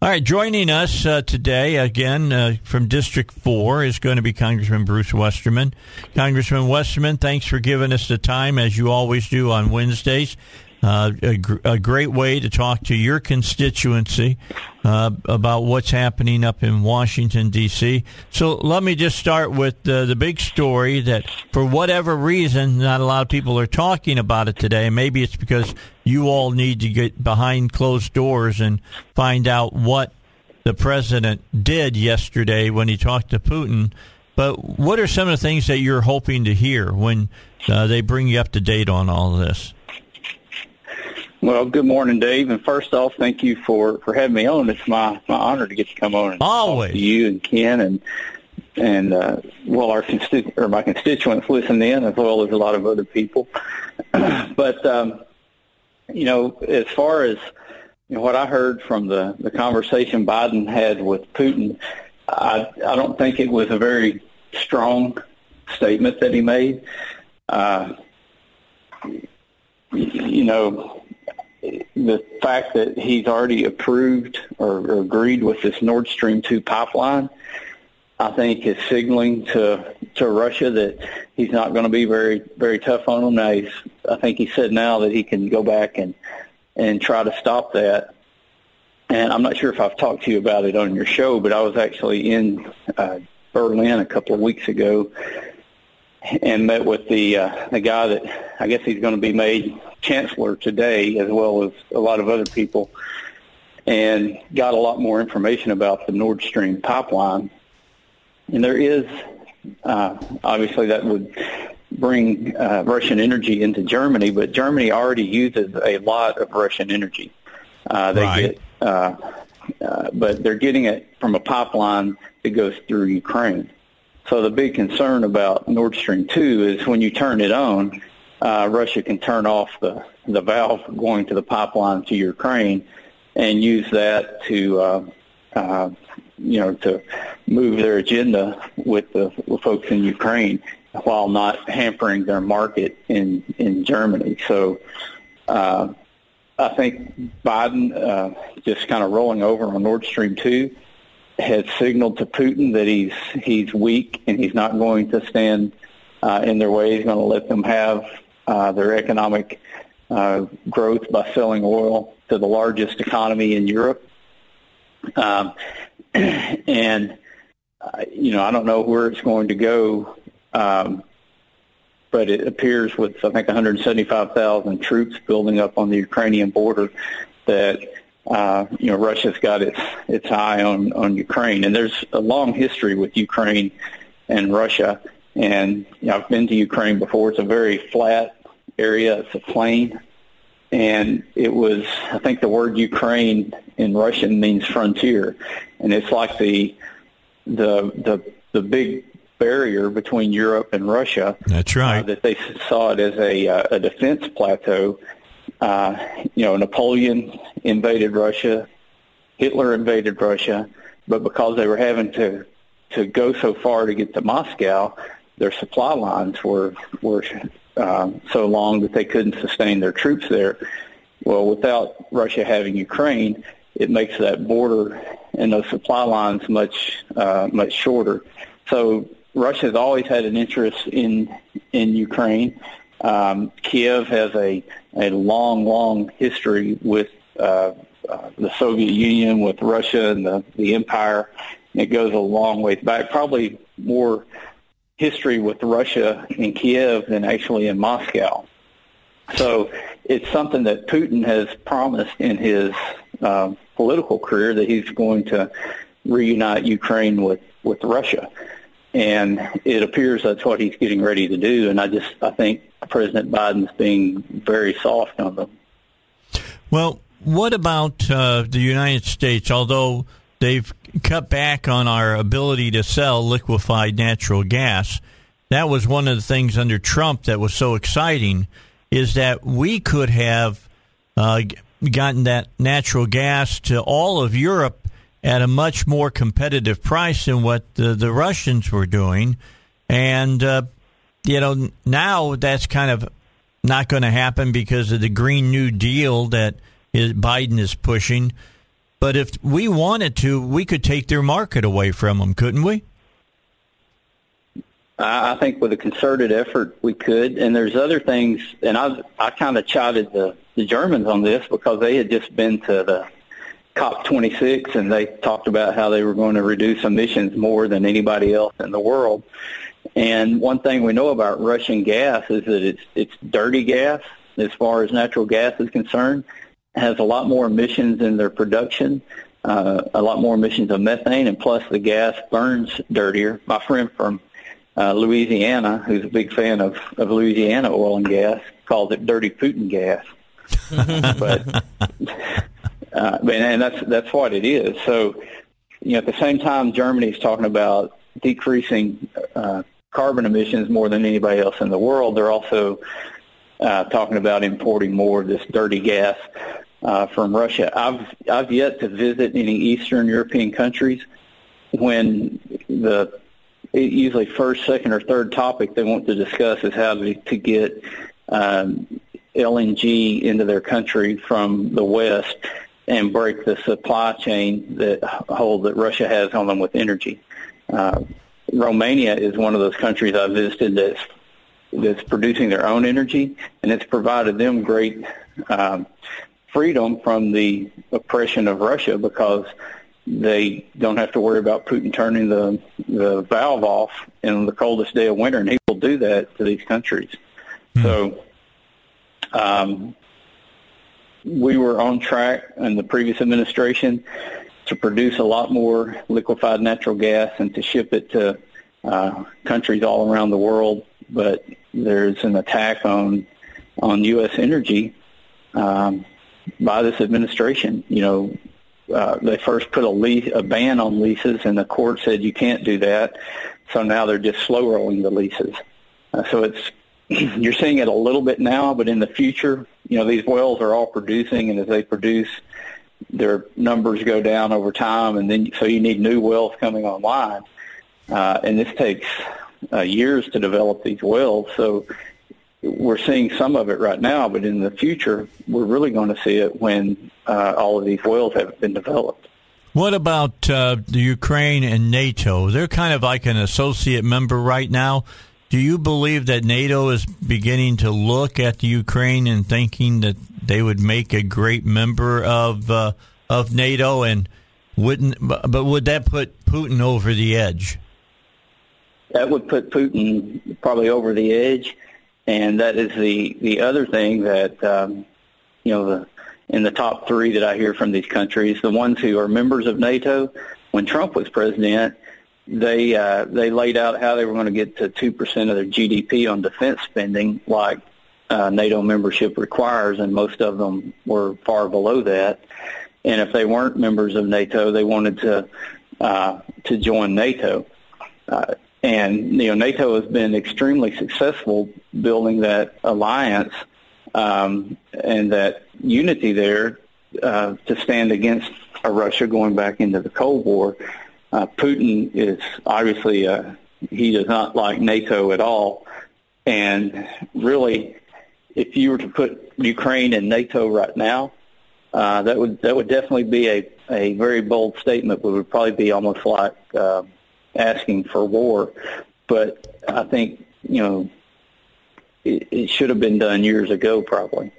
Speaker 2: All right, joining us uh, today again uh, from District 4 is going to be Congressman Bruce Westerman. Congressman Westerman, thanks for giving us the time, as you always do on Wednesdays. Uh, a, gr- a great way to talk to your constituency uh, about what's happening up in Washington, D.C. So let me just start with uh, the big story that, for whatever reason, not a lot of people are talking about it today. Maybe it's because you all need to get behind closed doors and find out what the president did yesterday when he talked to Putin. But what are some of the things that you're hoping to hear when uh, they bring you up to date on all this?
Speaker 6: Well, good morning, Dave. And first off, thank you for, for having me on. It's my, my honor to get to come on and
Speaker 2: Always.
Speaker 6: talk to you and Ken and and uh, well, our constitu- or my constituents listen in as well as a lot of other people. but um, you know, as far as you know, what I heard from the the conversation Biden had with Putin, I I don't think it was a very strong statement that he made. Uh, you know, the fact that he's already approved or, or agreed with this Nord Stream 2 pipeline, I think is signaling to to Russia that he's not going to be very very tough on them. Now, he's, I think he said now that he can go back and and try to stop that. And I'm not sure if I've talked to you about it on your show, but I was actually in uh, Berlin a couple of weeks ago and met with the uh, the guy that I guess he's going to be made chancellor today, as well as a lot of other people, and got a lot more information about the Nord Stream pipeline. And there is uh, obviously that would bring uh, Russian energy into Germany, but Germany already uses a lot of Russian energy. Uh, they
Speaker 2: Right.
Speaker 6: get, uh, uh, but they're getting it from a pipeline that goes through Ukraine. So the big concern about Nord Stream 2 is when you turn it on, uh, Russia can turn off the, the valve going to the pipeline to Ukraine and use that to, uh, uh, you know, to move their agenda with the with folks in Ukraine while not hampering their market in, in Germany. So uh, I think Biden uh, just kind of rolling over on Nord Stream 2 has signaled to Putin that he's he's weak and he's not going to stand uh, in their way. He's going to let them have uh, their economic uh, growth by selling oil to the largest economy in Europe. Um, and uh, you know, I don't know where it's going to go um, but it appears with I think 175,000 troops building up on the Ukrainian border that uh, you know Russia's got its its eye on on Ukraine, and there's a long history with Ukraine and Russia. And you know, I've been to Ukraine before. It's a very flat area. It's a plain, and it was I think the word Ukraine in Russian means frontier, and it's like the the the the big barrier between Europe and Russia.
Speaker 2: That's right. Uh,
Speaker 6: that they saw it as a, uh, a defense plateau. Uh, you know, Napoleon invaded Russia, Hitler invaded Russia, but because they were having to to go so far to get to Moscow, their supply lines were were um, so long that they couldn't sustain their troops there. Well, without Russia having Ukraine, it makes that border and those supply lines much uh, much shorter. So Russia has always had an interest in in Ukraine. Um, Kiev has a a long, long history with uh, uh, the Soviet Union, with Russia and the the empire. It goes a long way back, probably more history with Russia in Kiev than actually in Moscow. So it's something that Putin has promised in his uh, political career that he's going to reunite Ukraine with, with Russia. And it appears that's what he's getting ready to do. And I just, I think President Biden's being very soft on them.
Speaker 2: Well, what about uh, the United States? Although they've cut back on our ability to sell liquefied natural gas, that was one of the things under Trump that was so exciting is that we could have uh, gotten that natural gas to all of Europe at a much more competitive price than what the, the Russians were doing. And, uh, you know, now that's kind of not going to happen because of the Green New Deal that is, Biden is pushing. But if we wanted to, we could take their market away from them, couldn't we?
Speaker 6: I think with a concerted effort we could, and there's other things. And I I kind of chided the the Germans on this because they had just been to the COP26 and they talked about how they were going to reduce emissions more than anybody else in the world. And one thing we know about Russian gas is that it's it's dirty gas as far as natural gas is concerned. It has a lot more emissions in their production, uh, a lot more emissions of methane, and plus the gas burns dirtier. My friend from uh, Louisiana, who's a big fan of, of Louisiana oil and gas, calls it dirty Putin gas. but uh, and that's that's what it is. So, you know, at the same time, Germany is talking about decreasing uh, carbon emissions more than anybody else in the world. They're also uh, talking about importing more of this dirty gas uh, from Russia. I've I've yet to visit any Eastern European countries when the usually first, second, or third topic they want to discuss is how to, to get um, LNG into their country from the West and break the supply chain that hold that Russia has on them with energy. Uh, Romania is one of those countries I visited that's that's producing their own energy, and it's provided them great um, freedom from the oppression of Russia because they don't have to worry about Putin turning the the valve off in the coldest day of winter, and he will do that to these countries. Mm. So, um, we were on track in the previous administration to produce a lot more liquefied natural gas and to ship it to uh, countries all around the world. But there's an attack on on U.S. energy um, by this administration. You know, uh, they first put a, lease, a ban on leases, and the court said you can't do that. So now they're just slow rolling the leases. Uh, so it's you're seeing it a little bit now, but in the future, you know, these wells are all producing, and as they produce, their numbers go down over time, and then so you need new wells coming online, uh, and this takes uh, years to develop these wells. So we're seeing some of it right now, but in the future, we're really going to see it when uh, all of these wells have been developed.
Speaker 2: What about uh, the Ukraine and NATO? They're kind of like an associate member right now. Do you believe that NATO is beginning to look at the Ukraine and thinking that they would make a great member of uh, of NATO and wouldn't but would that put Putin over the edge?
Speaker 6: That would put Putin probably over the edge. and that is the the other thing that um, you know the in the top three that I hear from these countries, the ones who are members of NATO. When Trump was president, they uh, they laid out how they were going to get to two percent of their GDP on defense spending, like uh, NATO membership requires, and most of them were far below that. And if they weren't members of NATO, they wanted to uh, to join NATO. Uh, and you know, NATO has been extremely successful building that alliance um, and that unity there uh, to stand against a Russia going back into the Cold War. Uh, Putin is obviously uh, he does not like NATO at all, and really, if you were to put Ukraine in NATO right now, uh, that would that would definitely be a a very bold statement. But would probably be almost like uh, asking for war. But I think you know it, it should have been done years ago, probably.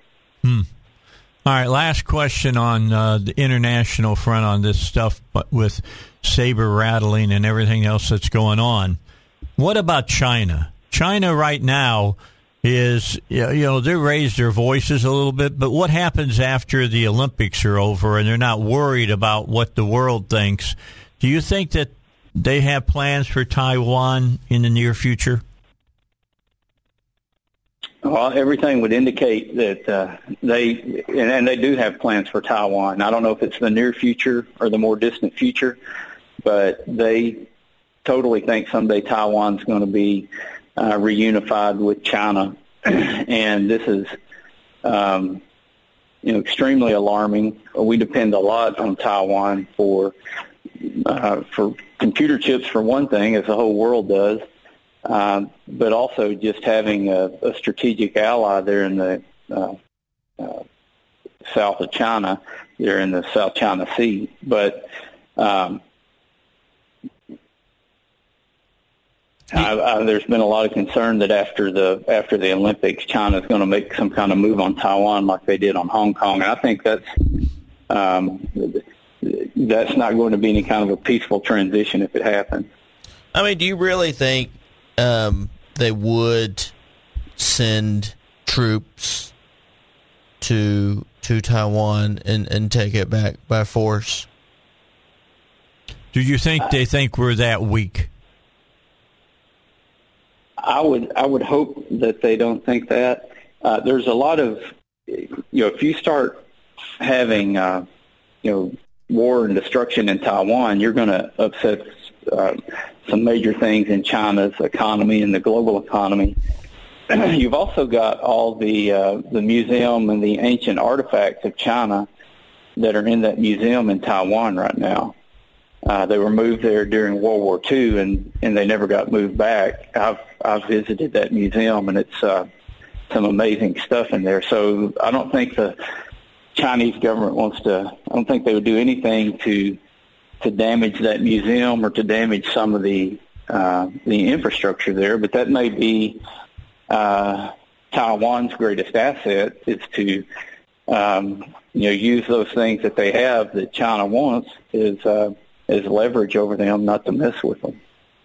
Speaker 2: Hmm. All right, last question on uh, the international front on this stuff, but with saber rattling and everything else that's going on. What about China? China right now is, you know, they raised their voices a little bit, but what happens after the Olympics are over and they're not worried about what the world thinks? Do you think that they have plans for Taiwan in the near future?
Speaker 6: Well, everything would indicate that uh, they and, and they do have plans for Taiwan. I don't know if it's the near future or the more distant future, but they totally think someday Taiwan's going to be uh, reunified with China, and this is, um, you know, extremely alarming. We depend a lot on Taiwan for uh, for computer chips, for one thing, as the whole world does um, but also just having a, a strategic ally there in the uh, uh, south of China, there in the South China Sea. But um, I, I, there's been a lot of concern that after the after the Olympics, China is going to make some kind of move on Taiwan like they did on Hong Kong, and I think that's um, that's not going to be any kind of a peaceful transition if it happens.
Speaker 3: I mean, do you really think um, they would send troops to to Taiwan and, and take it back by force.
Speaker 2: Do you think they think we're that weak?
Speaker 6: I would I would hope that they don't think that. Uh, there's a lot of you know if you start having uh, you know war and destruction in Taiwan, you're going to upset uh, some major things in China's economy and the global economy. You've also got all the uh, the museum and the ancient artifacts of China that are in that museum in Taiwan right now. Uh, they were moved there during World War II, and and they never got moved back. I've I've visited that museum, and it's uh, some amazing stuff in there. So I don't think the Chinese government wants to. I don't think they would do anything to to damage that museum or to damage some of the uh, the infrastructure there. But that may be uh, Taiwan's greatest asset is to um, you know use those things that they have that China wants is uh, is leverage over them, not to mess with them.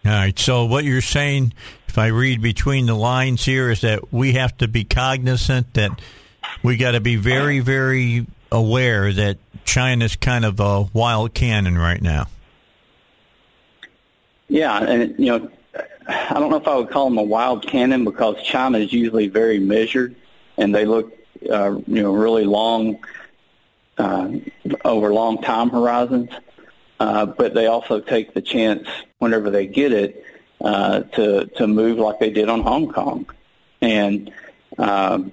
Speaker 2: All right. So what you're saying, if I read between the lines here, is that we have to be cognizant that we got to be very, very aware that China's kind of a wild cannon right now.
Speaker 6: Yeah, and you know, I don't know if I would call them a wild cannon because China is usually very measured, and they look, uh, you know, really long uh, over long time horizons. Uh, but they also take the chance whenever they get it uh, to to move like they did on Hong Kong, and um,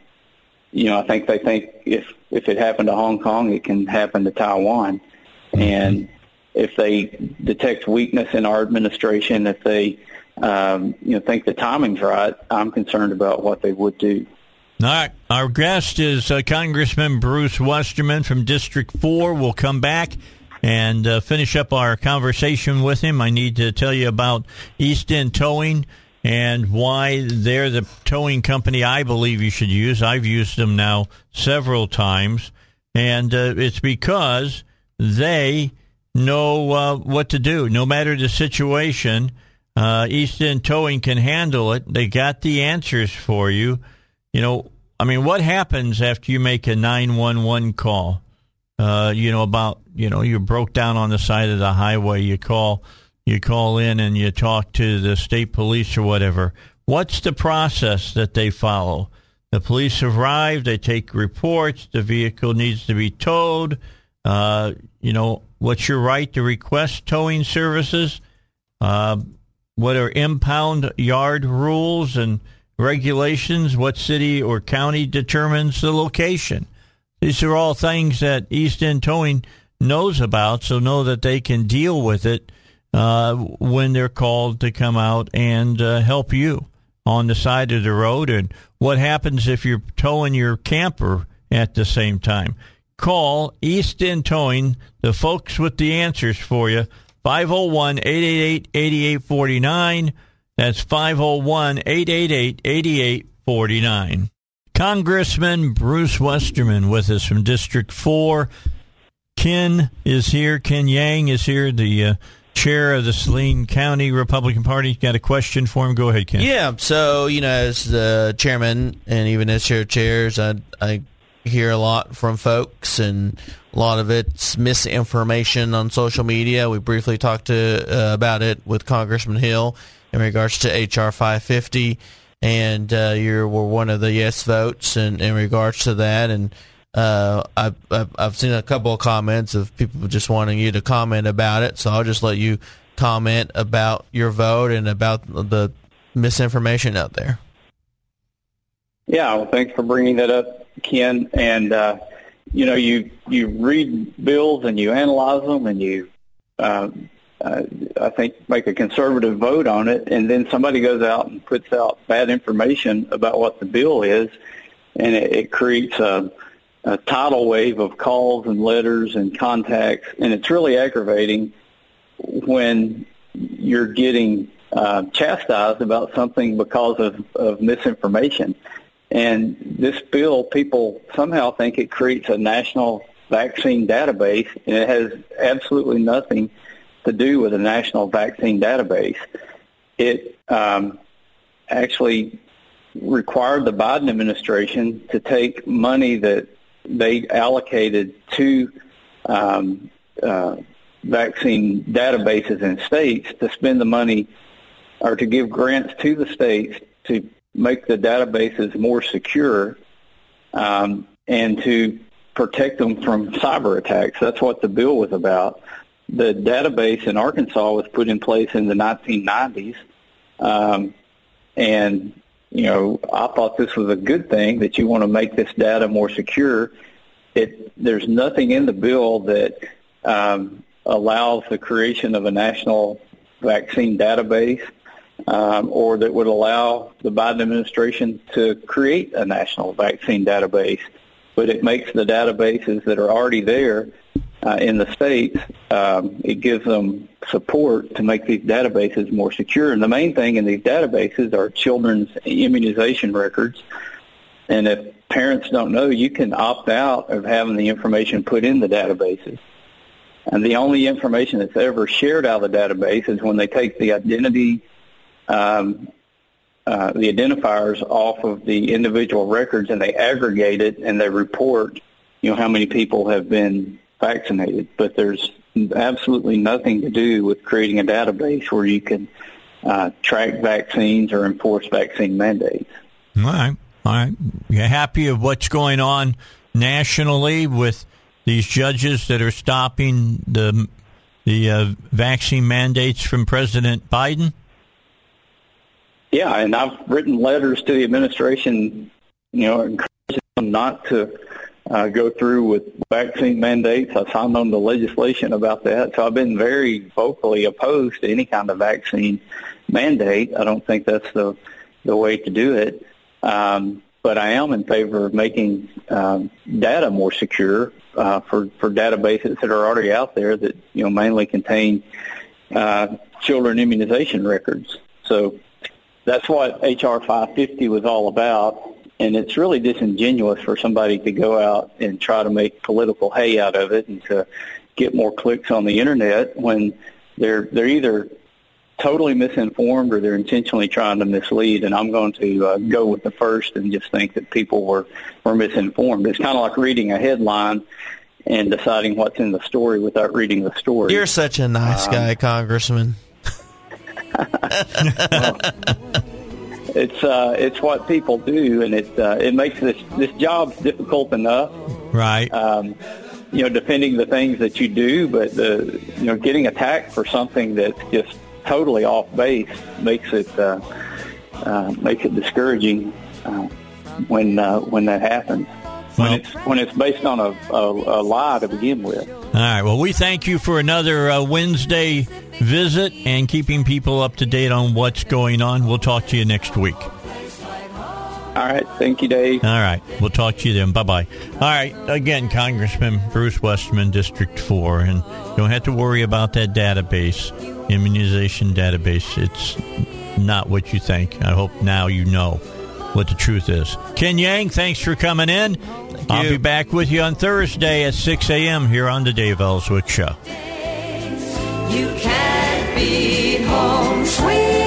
Speaker 6: you know, I think they think if if it happened to Hong Kong, it can happen to Taiwan. And if they detect weakness in our administration, if they um, you know think the timing's right, I'm concerned about what they would do.
Speaker 2: All right. Our guest is uh, Congressman Bruce Westerman from District 4. We'll come back and uh, finish up our conversation with him. I need to tell you about East End Towing and why they're the towing company I believe you should use. I've used them now several times, and uh, it's because they know uh, what to do. No matter the situation, uh, East End Towing can handle it. They got the answers for you. you know, I mean, what happens after you make a 911 call? Uh, you know, about, you know, you broke down on the side of the highway, you call, you call in and you talk to the state police or whatever. What's the process that they follow? The police arrive, they take reports, the vehicle needs to be towed. Uh, you know, what's your right to request towing services? Uh, what are impound yard rules and regulations? What city or county determines the location? These are all things that East End Towing knows about, so know that they can deal with it uh, when they're called to come out and uh, help you on the side of the road. And what happens if you're towing your camper at the same time? Call East End Towing, the folks with the answers for you. 501 888 8849. That's 501 888 8849. Congressman Bruce Westerman with us from District 4. Ken is here. Ken Yang is here, the uh, chair of the Saline County Republican Party. Got a question for him? Go ahead, Ken.
Speaker 3: Yeah. So, you know, as the chairman and even as chair chairs, I, I hear a lot from folks, and a lot of it's misinformation on social media. We briefly talked to uh, about it with Congressman Hill in regards to HR 550, and uh, you were one of the yes votes in, in regards to that. And uh, I've, I've seen a couple of comments of people just wanting you to comment about it, so I'll just let you comment about your vote and about the misinformation out there.
Speaker 6: Yeah, well, thanks for bringing that up, Ken. And uh, you know, you you read bills and you analyze them and you, uh, uh, I think, make a conservative vote on it, and then somebody goes out and puts out bad information about what the bill is, and it, it creates a, a tidal wave of calls and letters and contacts, and it's really aggravating when you're getting uh, chastised about something because of, of misinformation. And this bill, people somehow think it creates a national vaccine database, and it has absolutely nothing to do with a national vaccine database. It um, actually required the Biden administration to take money that they allocated to um, uh, vaccine databases in states to spend the money or to give grants to the states to make the databases more secure um, and to protect them from cyber attacks. That's what the bill was about. The database in Arkansas was put in place in the 1990s, um, and you know I thought this was a good thing that you want to make this data more secure. It there's nothing in the bill that um, allows the creation of a national vaccine database um, or that would allow the Biden administration to create a national vaccine database. But it makes the databases that are already there uh, in the states, um, it gives them support to make these databases more secure. And the main thing in these databases are children's immunization records. And if parents don't know, you can opt out of having the information put in the databases. And the only information that's ever shared out of the database is when they take the identity um, uh, the identifiers off of the individual records and they aggregate it and they report, you know, how many people have been vaccinated. But there's absolutely nothing to do with creating a database where you can uh, track vaccines or enforce vaccine mandates.
Speaker 2: All right. All right. You happy of what's going on nationally with these judges that are stopping the the uh, vaccine mandates from President Biden?
Speaker 6: Yeah, and I've written letters to the administration, you know, encouraging them not to uh, go through with vaccine mandates. I signed on the legislation about that. So I've been very vocally opposed to any kind of vaccine mandate. I don't think that's the the way to do it. Um, but I am in favor of making um, data more secure uh, for for databases that are already out there that you know mainly contain uh, children immunization records. So that's what HR 550 was all about. And it's really disingenuous for somebody to go out and try to make political hay out of it and to get more clicks on the internet when they're they're either totally misinformed or they're intentionally trying to mislead. And I'm going to uh, go with the first and just think that people were, were misinformed. It's kind of like reading a headline and deciding what's in the story without reading the story.
Speaker 3: You're such a nice um, guy, Congressman.
Speaker 6: well, it's uh, it's what people do, and it uh, it makes this this job difficult enough.
Speaker 2: Right.
Speaker 6: Um, you know, defending the things that you do, but the you know getting attacked for something that's just totally off base makes it uh, uh, makes it discouraging uh, when uh, when that happens. Well, when it's when it's based on a, a, a, lie to begin with. All
Speaker 2: right. Well, we thank you for another uh, Wednesday visit and keeping people up to date on what's going on. We'll talk to you next week.
Speaker 6: All right. Thank you, Dave.
Speaker 2: All right. We'll talk to you then. Bye bye. All right. Again, Congressman Bruce Westman, District 4. And you don't have to worry about that database, immunization database. It's not what you think. I hope now you know what the truth is. Ken Yang, thanks for coming in. Thank I'll you. be back with you on Thursday at 6 a.m. here on the Dave Elswick Show. You can't be home, sweet.